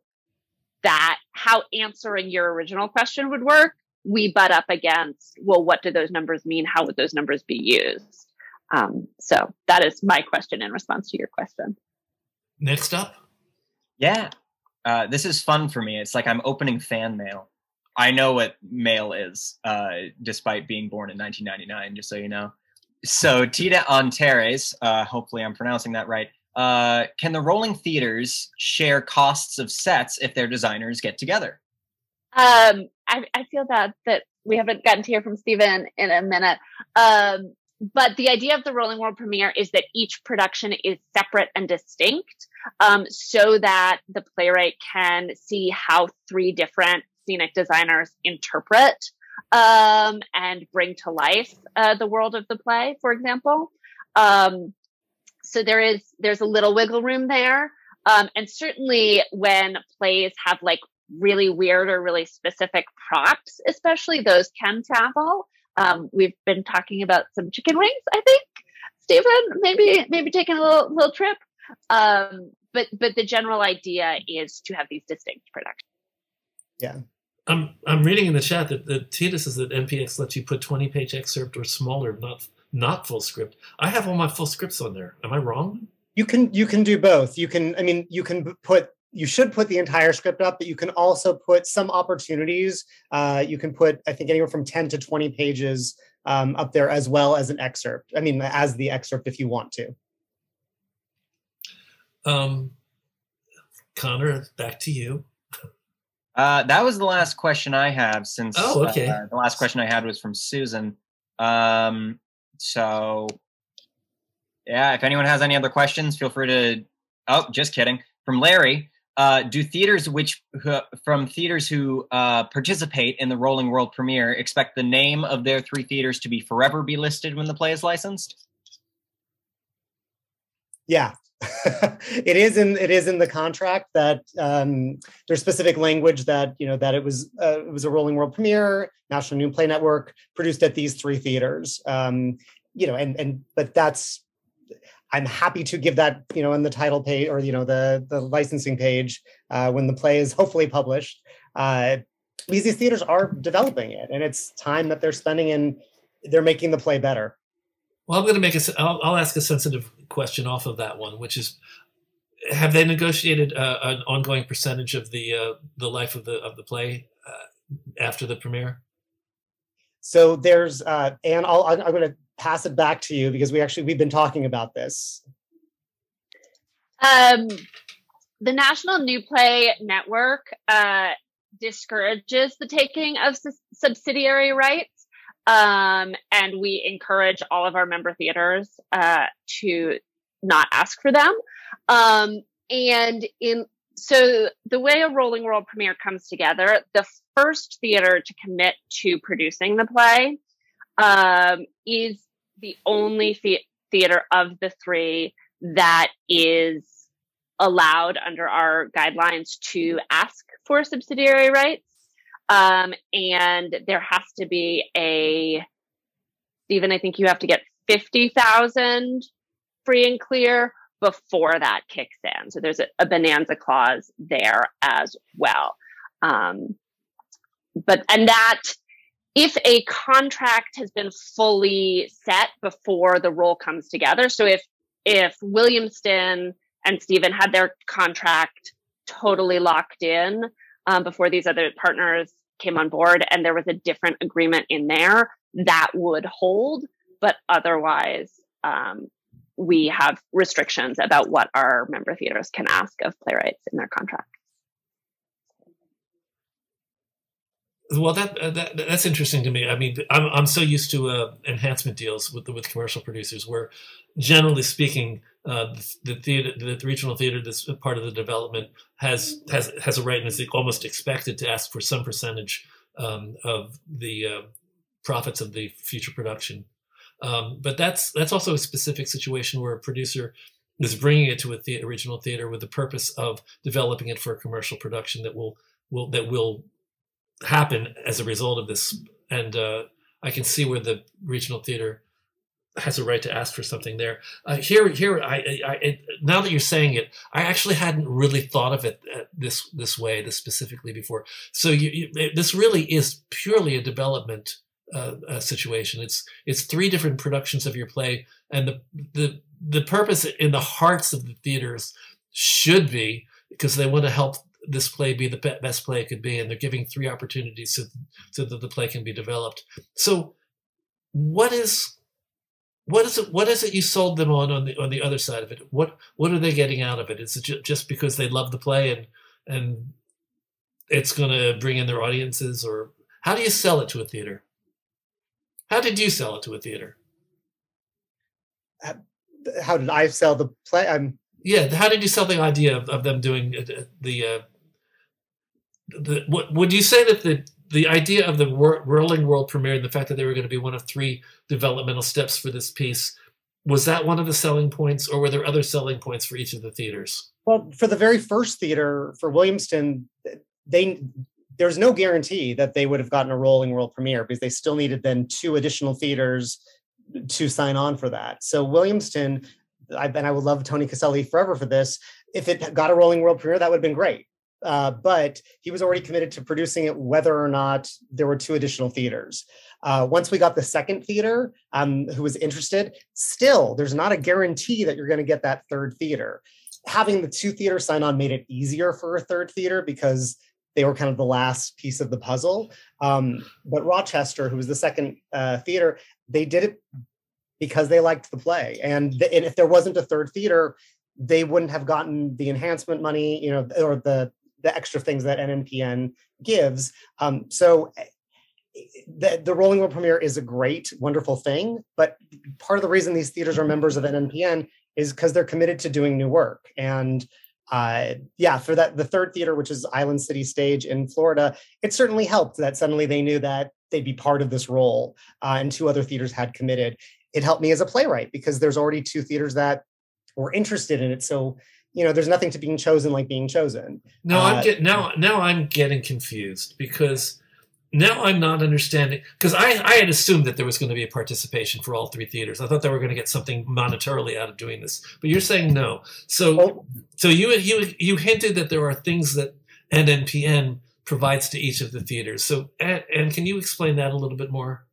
that how answering your original question would work we butt up against well what do those numbers mean how would those numbers be used um, so that is my question in response to your question Next up, Yeah. Uh, this is fun for me. It's like I'm opening fan mail. I know what mail is, uh, despite being born in 1999, just so you know. So, Tita Antares, uh, hopefully I'm pronouncing that right. Uh, can the rolling theaters share costs of sets if their designers get together? Um, I, I feel that that we haven't gotten to hear from Stephen in a minute. Um, but the idea of the Rolling World premiere is that each production is separate and distinct, um, so that the playwright can see how three different scenic designers interpret um, and bring to life uh, the world of the play, for example. Um, so there is there's a little wiggle room there, um, and certainly when plays have like really weird or really specific props, especially those can travel. Um, we've been talking about some chicken wings, I think. Stephen, maybe maybe taking a little little trip. Um, but but the general idea is to have these distinct productions. I'm I'm reading in the chat that the Tita says that NPX lets you put 20 page excerpt or smaller, not not full script. I have all my full scripts on there. Am I wrong? You can you can do both. You can I mean you can put you should put the entire script up, but you can also put some opportunities. Uh, you can put I think anywhere from 10 to 20 pages um, up there as well as an excerpt. I mean as the excerpt if you want to. Um, Connor, back to you. Uh, that was the last question I have since Oh, okay. uh, the last question I had was from Susan. Um, so, yeah, if anyone has any other questions, feel free to. Oh, just kidding. From Larry, uh, do theaters which who, from theaters who uh, participate in the Rolling World premiere expect the name of their three theaters to be forever be listed when the play is licensed? Yeah. it is in it is in the contract that um, there's specific language that you know that it was uh, it was a rolling world premiere national new play network produced at these three theaters um, you know and and but that's i'm happy to give that you know in the title page or you know the the licensing page uh, when the play is hopefully published uh, because these theaters are developing it and it's time that they're spending in they're making the play better Well, I'm going to make a. I'll, I'll ask a sensitive question off of that one, which is: Have they negotiated uh, an ongoing percentage of the uh, the life of the of the play uh, after the premiere? So there's, uh, and I'll, I'm going to pass it back to you because we actually we've been talking about this. Um, the National New Play Network uh, discourages the taking of su- subsidiary rights, um, and we encourage all of our member theaters uh, to not ask for them. Um, and in so the way a rolling world premiere comes together, the first theater to commit to producing the play um, is the only the- theater of the three that is allowed under our guidelines to ask for subsidiary rights. Um, and there has to be a, Stephen, I think you have to get 50,000 free and clear before that kicks in. So there's a, a bonanza clause there as well. Um, but, and that, if a contract has been fully set before the role comes together, so if, if Williamston and Stephen had their contract totally locked in um, before these other partners came on board and there was a different agreement in there, that would hold. But otherwise, um, we have restrictions about what our member theaters can ask of playwrights in their contracts Well, that, uh, that that's interesting to me. I mean, I'm I'm so used to uh, enhancement deals with with commercial producers, where generally speaking, uh, the, the theater, the regional theater, this part of the development has has has a right and is almost expected to ask for some percentage um, of the uh, profits of the future production. Um, but that's that's also a specific situation where a producer is bringing it to a the, regional theater with the purpose of developing it for a commercial production that will will that will happen as a result of this. And uh, I can see where the regional theater has a right to ask for something there. Uh, here, here, I, I, I, now that you're saying it, I actually hadn't really thought of it uh, this this way, this specifically before. So you, you, this really is purely a development uh, uh, situation. It's it's three different productions of your play, and the the the purpose in the hearts of the theaters should be because they want to help this play be the best play it could be, and they're giving three opportunities so, so that the play can be developed. So, what is what is it? What is it you sold them on on the on the other side of it? What what are they getting out of it? Is it ju- just because they love the play and and it's going to bring in their audiences, or how do you sell it to a theater? How did you sell it to a theater? How did I sell the play? I'm yeah. How did you sell the idea of, of them doing uh, the uh, the? What, would you say that the the idea of the whirling world premiere and the fact that they were going to be one of three developmental steps for this piece was that one of the selling points or were there other selling points for each of the theaters? Well for the very first theater for williamston they there's no guarantee that they would have gotten a rolling world premiere because they still needed then two additional theaters to sign on for that. So williamston I, and i would love tony caselli forever for this if it got a rolling world premiere that would have been great uh, but he was already committed to producing it whether or not there were two additional theaters. Uh, once we got the second theater um, who was interested, still, there's not a guarantee that you're going to get that third theater. Having the two theaters sign on made it easier for a third theater because they were kind of the last piece of the puzzle. Um, but Rochester, who was the second uh, theater, they did it because they liked the play. And, th- and if there wasn't a third theater, they wouldn't have gotten the enhancement money, you know, or the the extra things that NNPN gives. Um, so eh, the, the Rolling World Premiere is a great, wonderful thing, but part of the reason these theaters are members of NNPN is because they're committed to doing new work. And uh, yeah, for that, the third theater, which is Island City Stage in Florida, it certainly helped that suddenly they knew that they'd be part of this role, uh, and two other theaters had committed. It helped me as a playwright because there's already two theaters that were interested in it. So you know, there's nothing to being chosen like being chosen. No, uh, I'm get, now now I'm getting confused because now I'm not understanding because I, I had assumed that there was going to be a participation for all three theaters. I thought they were going to get something monetarily out of doing this, but you're saying no. So oh. so you you you hinted that there are things that NNPN provides to each of the theaters. So and, and can you explain that a little bit more?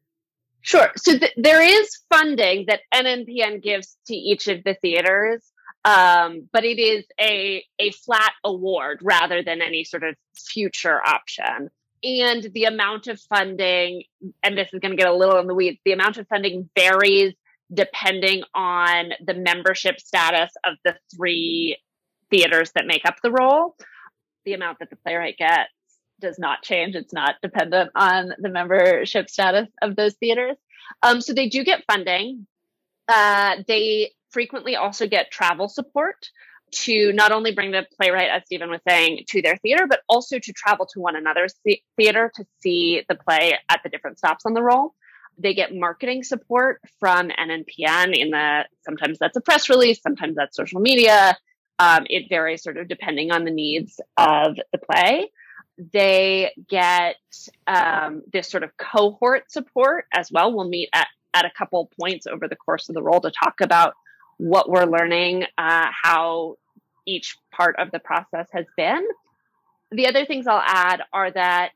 Sure. So th- there is funding that NNPN gives to each of the theaters um, but it is a a flat award rather than any sort of future option. and the amount of funding, and this is going to get a little in the weeds, the amount of funding varies depending on the membership status of the three theaters that make up the role. The amount that the playwright gets does not change. It's not dependent on the membership status of those theaters. Um, so they do get funding. Uh, they frequently also get travel support to not only bring the playwright, as Stephen was saying, to their theater, but also to travel to one another's theater to see the play at the different stops on the roll. They get marketing support from NNPN in the sometimes that's a press release, sometimes that's social media. Um, it varies sort of depending on the needs of the play. They get um, this sort of cohort support as well. We'll meet at, at a couple points over the course of the role to talk about what we're learning, uh, how each part of the process has been. The other things I'll add are that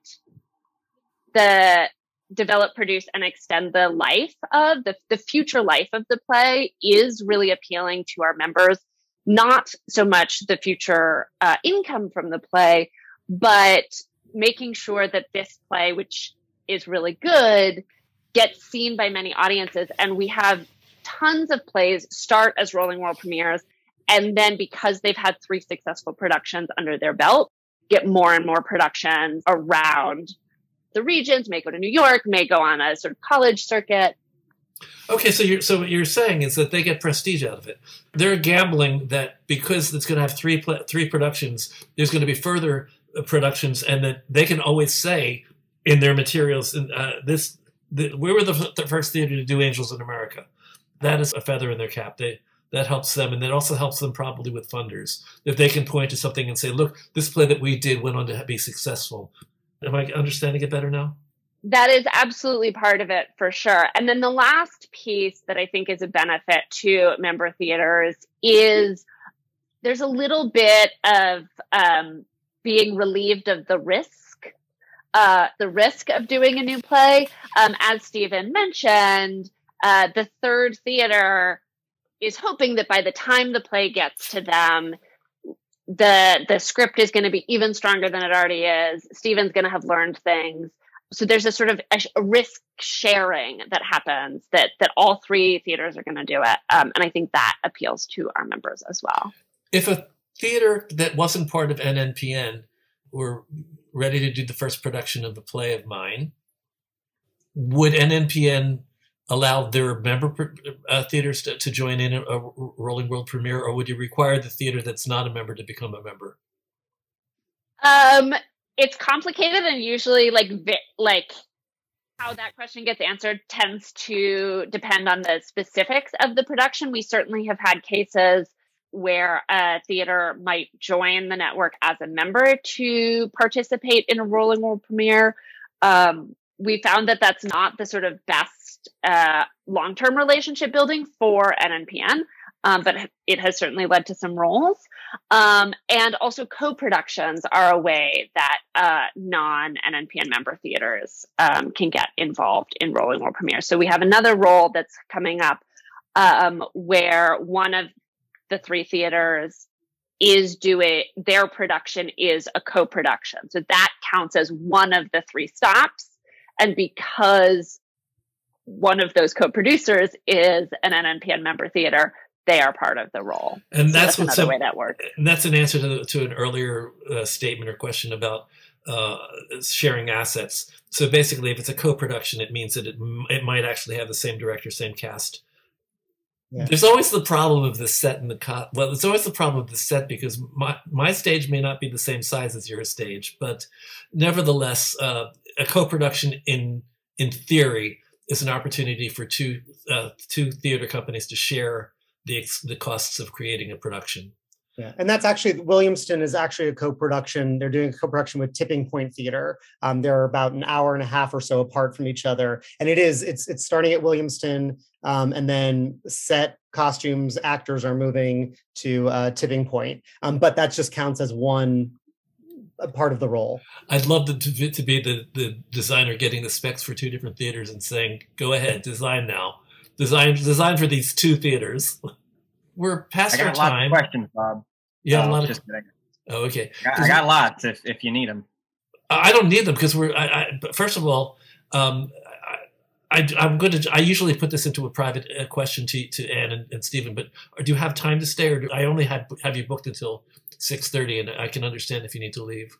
the develop, produce, and extend the life of the, the future life of the play is really appealing to our members. Not so much the future uh, income from the play, but making sure that this play, which is really good, gets seen by many audiences. And we have tons of plays start as rolling world premieres and then because they've had three successful productions under their belt get more and more productions around the regions may go to new york may go on a sort of college circuit. Okay so you're so what you're saying is that they get prestige out of it. They're gambling that because it's going to have three three productions there's going to be further uh, productions and that they can always say in their materials uh, this the, we were the, the first theater to do angels in america that is a feather in their cap. They that helps them, and that also helps them probably with funders if they can point to something and say, "Look, this play that we did went on to be successful." Am I understanding it better now? That is absolutely part of it for sure. And then the last piece that I think is a benefit to member theaters is there's a little bit of um, being relieved of the risk, uh, the risk of doing a new play. Um, as Stephen mentioned, uh, the third theater is hoping that by the time the play gets to them, the the script is going to be even stronger than it already is. Stephen's going to have learned things. So there's a sort of a, a risk sharing that happens that that all three theaters are going to do it, um, and I think that appeals to our members as well. If a theater that wasn't part of NNPN were ready to do the first production of a play of mine, would NNPN allow their member uh, theaters to, to, join in a, a, rolling world premiere, or would you require the theater that's not a member to become a member? Um, it's complicated, and usually, like like how that question gets answered tends to depend on the specifics of the production. We certainly have had cases where a theater might join the network as a member to participate in a rolling world premiere. Um, we found that that's not the sort of best uh, long term relationship building for NNPN, um, but it has certainly led to some roles. Um, and also, co productions are a way that uh, non NNPN member theaters um, can get involved in rolling world premieres. So, we have another role that's coming up um, where one of the three theaters is doing their production is a co-production so that counts as one of the three stops and because one of those co-producers is an NNPN member theater, they are part of the role. And so that's, that's another way that works. And that's an answer to, to an earlier uh, statement or question about uh, sharing assets. So basically, if it's a co-production, it means that it, it might actually have the same director, same cast. Yeah. There's always the problem of the set and the co- well. There's always the problem of the set because my my stage may not be the same size as your stage, but nevertheless, uh, a co-production in in theory is an opportunity for two uh, two theater companies to share the the costs of creating a production. Yeah, and that's actually Williamston is actually a co-production. They're doing a co-production with Tipping Point Theater. Um, they're about an hour and a half or so apart from each other, and it is it's it's starting at Williamston, um, and then set costumes, actors are moving to uh, Tipping Point. Um, but that just counts as one a part of the role. I'd love to, to, to be the, the designer getting the specs for two different theaters and saying, "Go ahead, design now. Design design for these two theaters." We're past I got our time. questions, Bob. Yeah, have no, a lot of. kidding. Oh, okay. I got, I got lots if if you need them. I don't need them because we're. I, I, but first of all, um, I, am going to. I usually put this into a private uh, question to to Anne and, and Stephen. But do you have time to stay, or do, I only had have you booked until six thirty, and I can understand if you need to leave.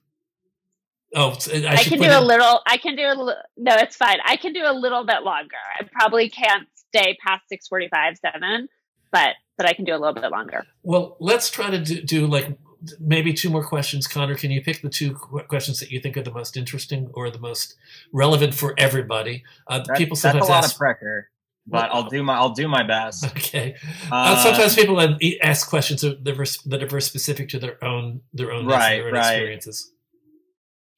Oh, I, I can do in, a little. I can do a little. No, it's fine. I can do a little bit longer. I probably can't stay past six forty-five, seven, but but I can do a little bit longer. Well, let's try to do, do like maybe two more questions. Connor, can you pick the two questions that you think are the most interesting or the most relevant for everybody? Uh, that, people sometimes that's a lot ask, of pressure, but I'll do my I'll do my best. Okay. Uh, uh, sometimes people ask questions that are, that are specific to their own their own, right, their own right. experiences.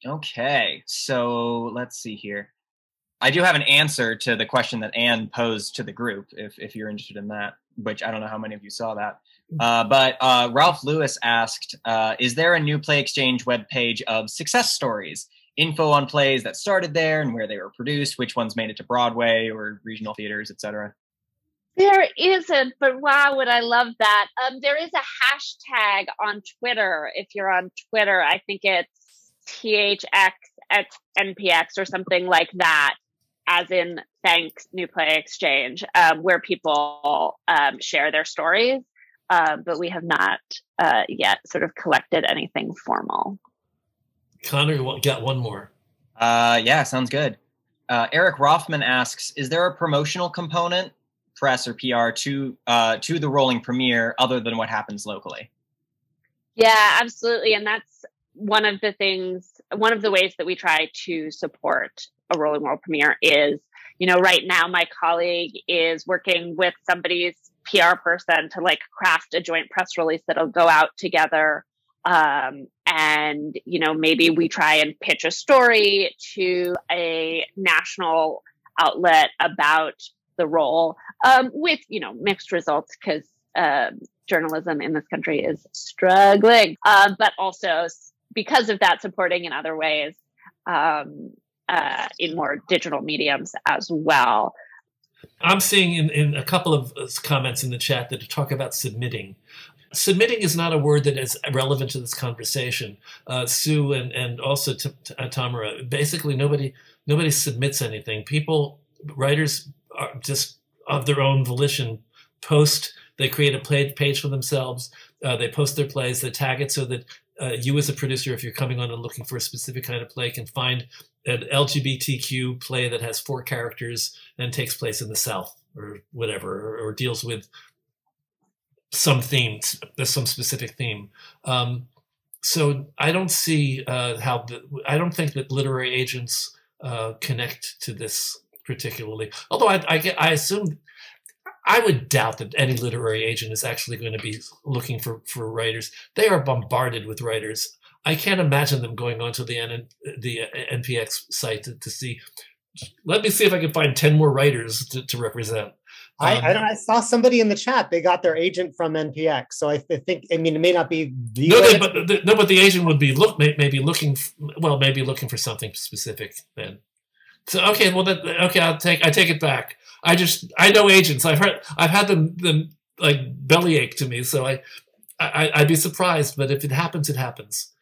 Okay, so let's see here. I do have an answer to the question that Anne posed to the group, if if you're interested in that. Which I don't know how many of you saw that. Mm. Uh, but uh, Ralph Lewis asked, uh, "Is there a new Play Exchange web page of success stories? Info on plays that started there and where they were produced, which ones made it to Broadway or regional theaters, etc." There isn't, but wow, would I love that. Um, there is a hashtag on Twitter. If you're on Twitter, I think it's THX at NPX or something like that, as in thanks New Play Exchange, um, where people um, share their stories. Uh, but we have not uh, yet sort of collected anything formal. Connor, got one more. Uh, yeah, sounds good. Uh, Eric Rothman asks: Is there a promotional component, press or PR, to uh, to the rolling premiere other than what happens locally? Yeah, absolutely, and that's one of the things, one of the ways that we try to support a Rolling World premiere is, you know, right now my colleague is working with somebody's PR person to like craft a joint press release that'll go out together. Um, and, you know, maybe we try and pitch a story to a national outlet about the role um, with, you know, mixed results because um, journalism in this country is struggling, uh, but also because of that, supporting in other ways um, uh, in more digital mediums as well. I'm seeing in, in a couple of uh, comments in the chat that talk about submitting. Submitting is not a word that is relevant to this conversation. Uh, Sue and, and also t- t- uh, Tamara, basically nobody nobody submits anything. People, writers, are just of their own volition post. They create a page for themselves. Uh, they post their plays. They tag it so that uh, you as a producer, if you're coming on and looking for a specific kind of play, can find an LGBTQ play that has four characters and takes place in the South or whatever, or, or deals with some theme, some specific theme. Um, so I don't see uh, how the, I don't think that literary agents uh, connect to this particularly. Although I, I, I assume I would doubt that any literary agent is actually going to be looking for, for writers. They are bombarded with writers. I can't imagine them going onto the N, the NPX site to, to, see. Let me see if I can find ten more writers to, to represent. I, um, I, I, saw somebody in the chat. They got their agent from NPX, so I think. I mean, it may not be the no, they, but the, no, but the agent would be look maybe looking. Well, maybe looking for something specific then. So okay, well, that, okay, I'll take I take it back. I just I know agents. I've heard I've had them them like bellyache to me. So I, I I'd be surprised, but if it happens, it happens.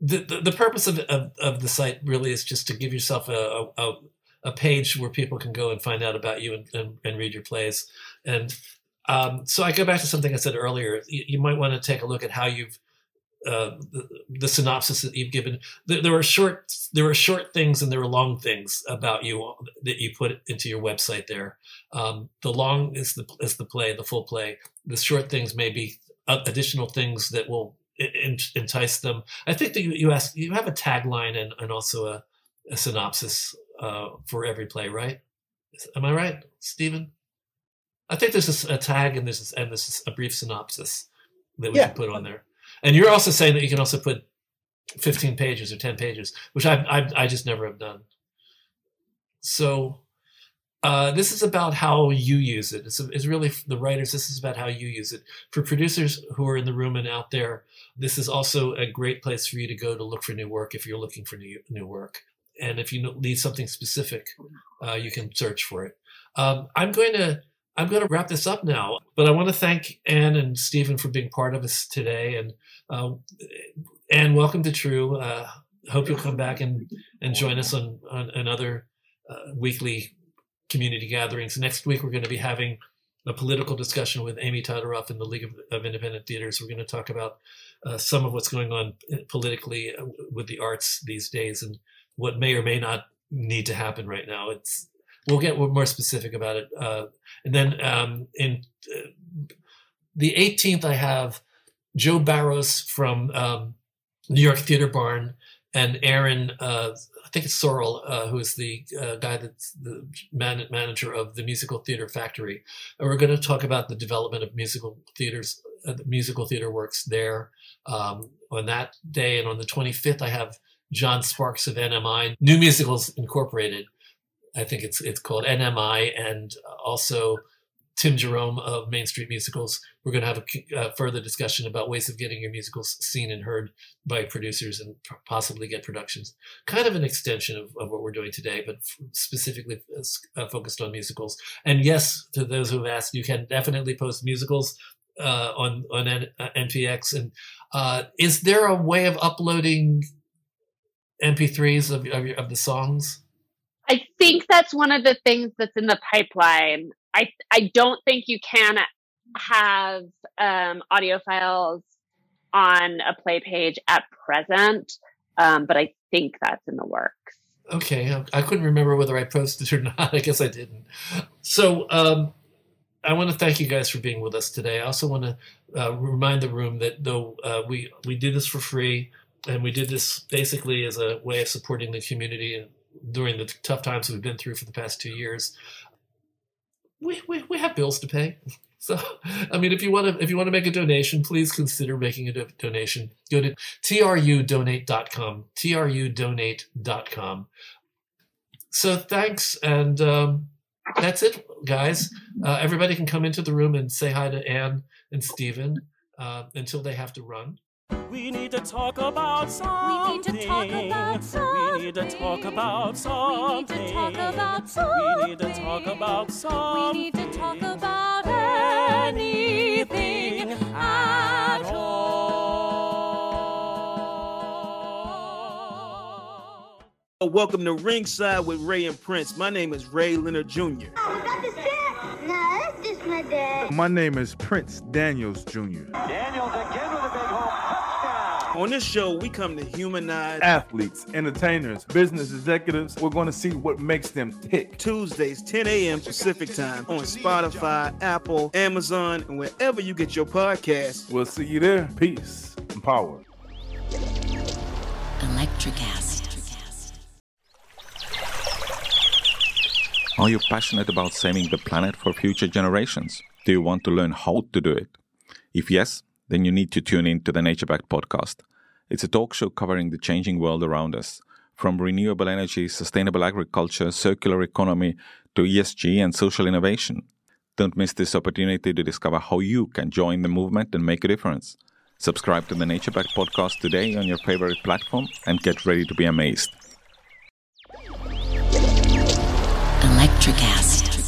The the, the purpose of, of, of the site really is just to give yourself a, a a page where people can go and find out about you and, and, and read your plays. And um, so I go back to something I said earlier. You, you might want to take a look at how you've uh, the, the, synopsis that you've given. There, there, are short, there are short things and there are long things about you that you put into your website. There, um, the long is the is the play, the full play. The short things may be additional things that will entice them. I think that you, you ask, you have a tagline and, and also a, a synopsis uh, for every play, right? Am I right, Stephen? I think there's a, a tag and there's and there's a brief synopsis that we yeah. can put on there. And you're also saying that you can also put 15 pages or 10 pages, which I I, I just never have done. So uh, this is about how you use it. It's, it's really the writers. This is about how you use it. For producers who are in the room and out there, this is also a great place for you to go to look for new work if you're looking for new new work. And if you need something specific, uh, you can search for it. Um, I'm going to I'm going to wrap this up now, but I want to thank Anne and Stephen for being part of us today. And uh, Anne, welcome to TRU. Uh, hope you'll come back and, and join us on, on another uh, weekly community gatherings. Next week, we're going to be having a political discussion with Amy Todoroff in the League of, of Independent Theaters. We're going to talk about uh, some of what's going on uh, politically uh, with the arts these days and what may or may not need to happen right now. It's we'll get more specific about it. Uh, and then um, in uh, the 18th, I have Joe Barros from um, New York Theater Barn and Aaron, uh, I think it's Sorrell, uh, who is the uh, guy that's the man- manager of the Musical Theater Factory. And we're going to talk about the development of musical theaters, uh, musical theater works there um, on that day. And on the 25th, I have John Sparks of NMI, New Musicals Incorporated. I think it's it's called NMI, and also Tim Jerome of Main Street Musicals. We're going to have a, a, further discussion about ways of getting your musicals seen and heard by producers and possibly get productions. Kind of an extension of, of what we're doing today, but specifically uh, focused on musicals. And yes, to those who have asked, you can definitely post musicals uh, on on N- uh, NPX. And uh, is there a way of uploading MP3s of, of, of the songs? I think that's one of the things that's in the pipeline. I I don't think you can have um, audio files on a play page at present, um, but I think that's in the works. Okay, I couldn't remember whether I posted or not. I guess I didn't. So um, I want to thank you guys for being with us today. I also want to uh, remind the room that though uh, we we did this for free, and we did this basically as a way of supporting the community during the tough times we've been through for the past two years we, we, we have bills to pay. So, I mean, if you want to if you want to make a donation, please consider making a do- donation. Go to trudonate.com, trudonate.com. So thanks, and um, that's it, guys. Uh, everybody can come into the room and say hi to Anne and Stephen uh, until they have to run. We need to talk about something. We need to talk about something. We need to talk about something. We need to talk about something. We need to talk about something. We need to talk about anything at all. Oh, welcome to Ringside with Ray and Prince. My name is Ray Leonard Jr. Oh, is that the set? No, that's just my dad. My name is Prince Daniels Jr. Daniels again with a big home touchdown. On this show, we come to humanize athletes, entertainers, business executives. We're going to see what makes them tick. Tuesdays, 10 a.m. Pacific time on Spotify, Apple, Amazon, and wherever you get your podcasts. We'll see you there. Peace and power. Electricast. Are you passionate about saving the planet for future generations? Do you want to learn how to do it? If yes, then you need to tune in to the Nature Back podcast. It's a talk show covering the changing world around us, from renewable energy, sustainable agriculture, circular economy, to ESG and social innovation. Don't miss this opportunity to discover how you can join the movement and make a difference. Subscribe to the Nature Back podcast today on your favorite platform and get ready to be amazed. Electricast.